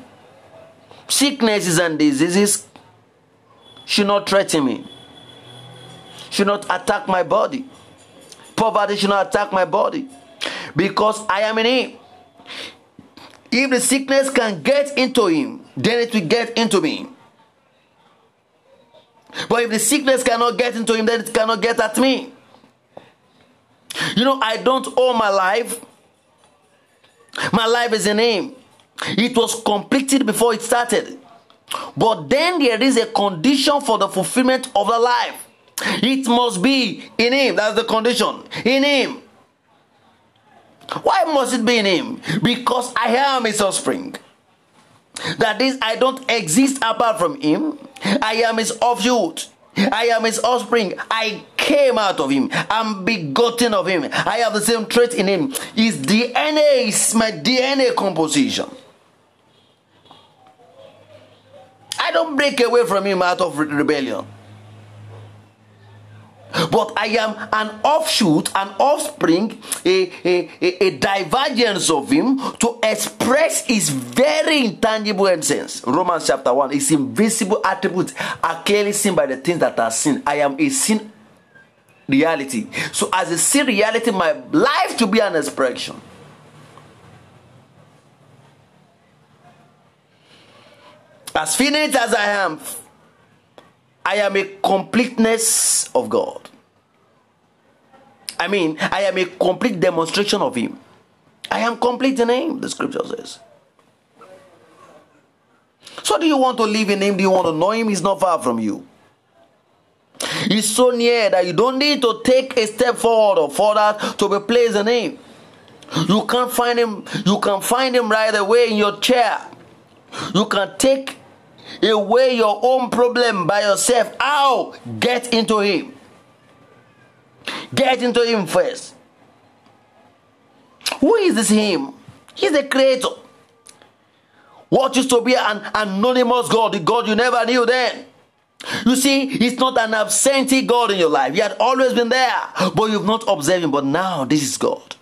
sicknesses and diseases should not threaten me, should not attack my body. Poverty should not attack my body because I am in Him. If the sickness can get into Him, then it will get into me. But if the sickness cannot get into Him, then it cannot get at me. You know, I don't owe my life. My life is in Him. It was completed before it started. But then there is a condition for the fulfillment of the life. It must be in Him. That's the condition. In Him. Why must it be in Him? Because I am His offspring. That is, I don't exist apart from Him. I am His offshoot. I am His offspring. I came out of Him. I'm begotten of Him. I have the same trait in Him. His DNA is my DNA composition. I don't break away from him out of rebellion. But I am an offshoot, an offspring, a, a, a, divergence of him to express his very intangible essence. Romans chapter 1, his invisible attributes are clearly seen by the things that are seen. I am a sin reality. So, as a sin reality, my life to be an expression. As finite as I am, I am a completeness of God. I mean, I am a complete demonstration of Him. I am complete in Him, the scripture says. So, do you want to live in Him? Do you want to know Him? He's not far from you. He's so near that you don't need to take a step forward or further to be placed in Him. You can find Him. You can find Him right away in your chair. You can take away your own problem by yourself. How? Get into Him. Get into Him first. Who is this Him? He's the Creator. What used to be an anonymous God, the God you never knew then. You see, He's not an absentee God in your life. He had always been there, but you've not observed Him. But now, this is God.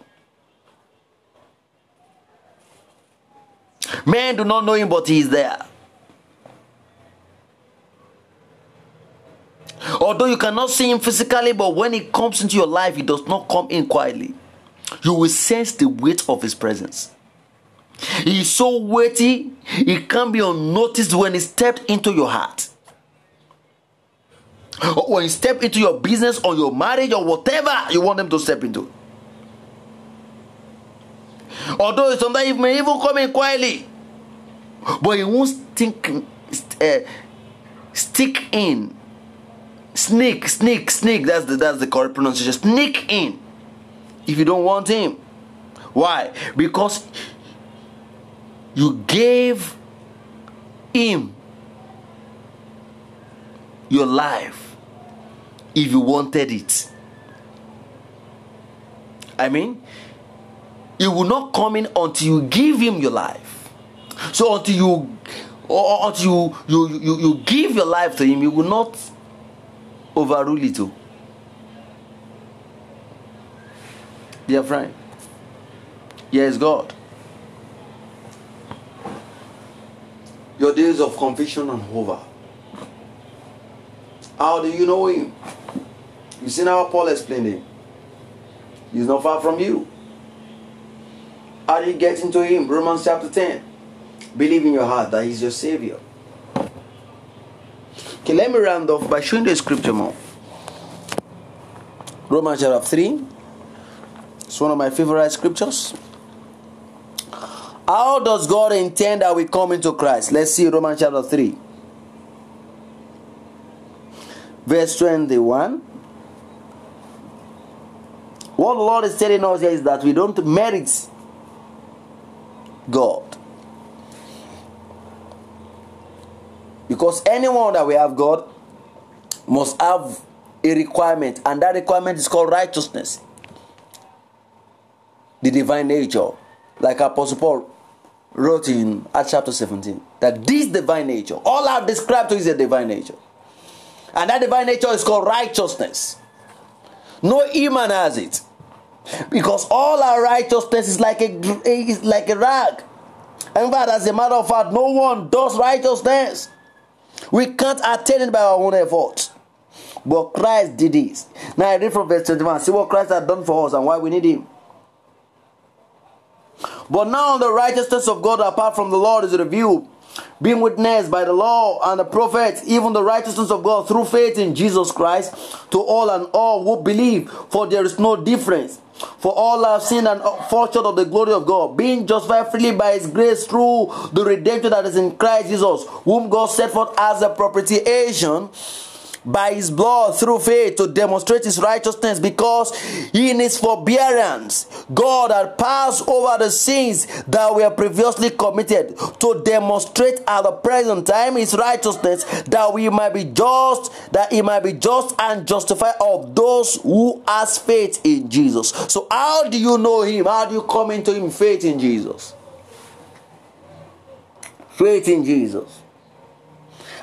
Men do not know Him, but He is there. Although you cannot see him physically, but when he comes into your life, he does not come in quietly. You will sense the weight of his presence. He is so weighty, he can't be unnoticed when he stepped into your heart. Or when he step into your business or your marriage or whatever you want them to step into. Although sometimes he may even come in quietly, but he won't stick, uh, stick in Sneak, sneak, sneak. That's the that's the correct pronunciation. Sneak in if you don't want him. Why? Because you gave him your life if you wanted it. I mean, he will not come in until you give him your life. So until you or until you, you, you, you give your life to him, you will not overrule it. Oh. Dear friend, yes, God. Your days of conviction are over. How do you know him? You see how Paul explained him. He's not far from you. How do you get into him? Romans chapter 10. Believe in your heart that he's your savior. Okay, let me round off by showing the scripture more. Romans chapter 3. It's one of my favorite scriptures. How does God intend that we come into Christ? Let's see Romans chapter 3. Verse 21. What the Lord is telling us here is that we don't merit God. Because anyone that we have God must have a requirement, and that requirement is called righteousness. The divine nature. Like Apostle Paul wrote in Acts chapter 17. That this divine nature, all I've described to you is a divine nature. And that divine nature is called righteousness. No human has it. Because all our righteousness is like a is like a rag. In fact, as a matter of fact, no one does righteousness. We can't attain it by our own efforts. But Christ did this. Now I read from verse 21. See what Christ had done for us and why we need him. But now the righteousness of God apart from the Lord is revealed, being witnessed by the law and the prophets, even the righteousness of God through faith in Jesus Christ to all and all who believe, for there is no difference. For all have sinned and fall short of the glory of God, being justified freely by His grace through the redemption that is in Christ Jesus, whom God set forth as a propitiation by his blood through faith to demonstrate his righteousness because in his forbearance God had passed over the sins that were previously committed to demonstrate at the present time his righteousness that we might be just that he might be just and justify of those who has faith in Jesus. So how do you know him? How do you come into him faith in Jesus? Faith in Jesus.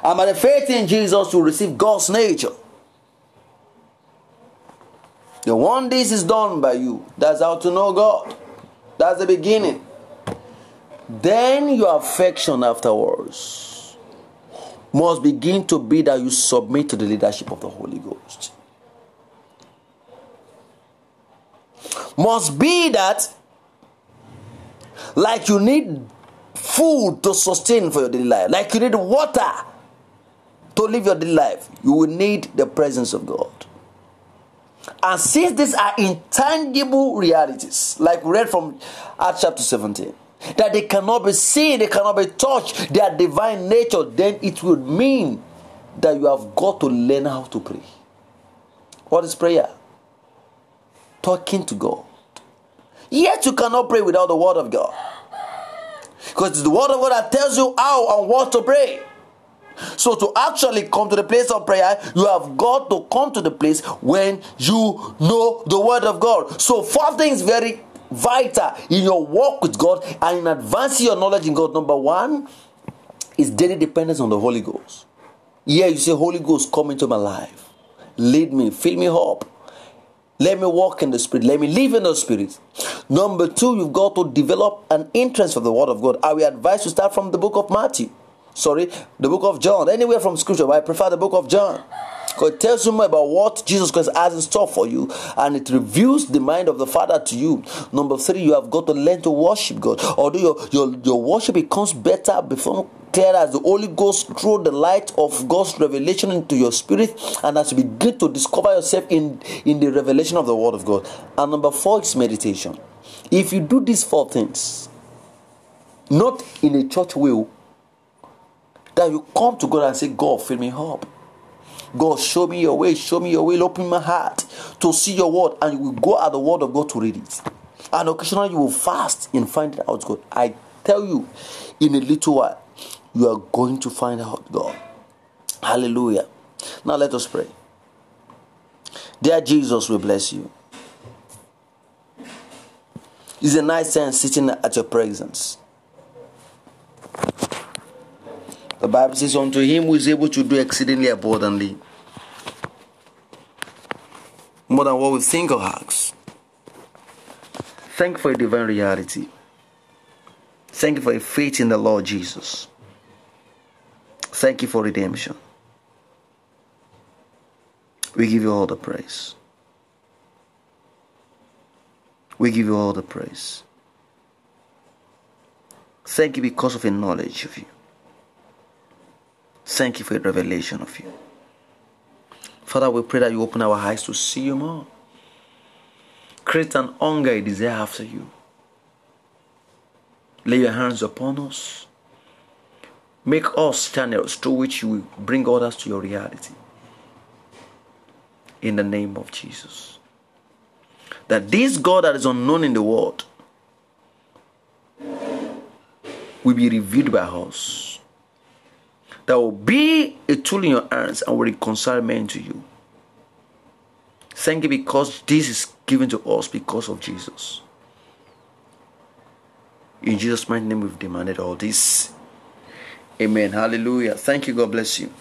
And by the faith in Jesus, you receive God's nature. The one this is done by you. That's how to know God. That's the beginning. Then your affection afterwards must begin to be that you submit to the leadership of the Holy Ghost. Must be that, like you need food to sustain for your daily life, like you need water to live your life, you will need the presence of God. And since these are intangible realities, like we read from Acts chapter 17, that they cannot be seen, they cannot be touched, their divine nature, then it would mean that you have got to learn how to pray. What is prayer? Talking to God. Yet you cannot pray without the Word of God. Because it's the Word of God that tells you how and what to pray. So, to actually come to the place of prayer, you have got to come to the place when you know the Word of God. So, four things very vital in your walk with God and in advancing your knowledge in God. Number one is daily dependence on the Holy Ghost. Yeah, you say, Holy Ghost, come into my life. Lead me, fill me up. Let me walk in the Spirit. Let me live in the Spirit. Number two, you've got to develop an interest for the Word of God. I will advise you start from the book of Matthew sorry, the book of John, anywhere from scripture, but I prefer the book of John. Because it tells you more about what Jesus Christ has in store for you and it reveals the mind of the Father to you. Number three, you have got to learn to worship God. Although your, your, your worship becomes better before clear as the Holy Ghost through the light of God's revelation into your spirit, and as you begin to discover yourself in, in the revelation of the Word of God. And number four is meditation. If you do these four things, not in a church way, that you come to God and say, God, fill me up. God, show me your way, show me your way, open my heart to see your word, and you will go at the word of God to read it. And occasionally you will fast in finding out God. I tell you, in a little while, you are going to find out God. Hallelujah. Now let us pray. Dear Jesus, we bless you. It's a nice time sitting at your presence. The Bible says, Unto him who is able to do exceedingly abundantly, more than what we think or ask. Thank you for a divine reality. Thank you for faith in the Lord Jesus. Thank you for redemption. We give you all the praise. We give you all the praise. Thank you because of a knowledge of you. Thank you for the revelation of you. Father, we pray that you open our eyes to see you more. Create an hunger, a desire after you. Lay your hands upon us. Make us channels through which you will bring others to your reality. In the name of Jesus. That this God that is unknown in the world will be revealed by us that will be a tool in your hands and will reconcile men to you. Thank you because this is given to us because of Jesus. In Jesus' mighty name, we've demanded all this. Amen. Hallelujah. Thank you. God bless you.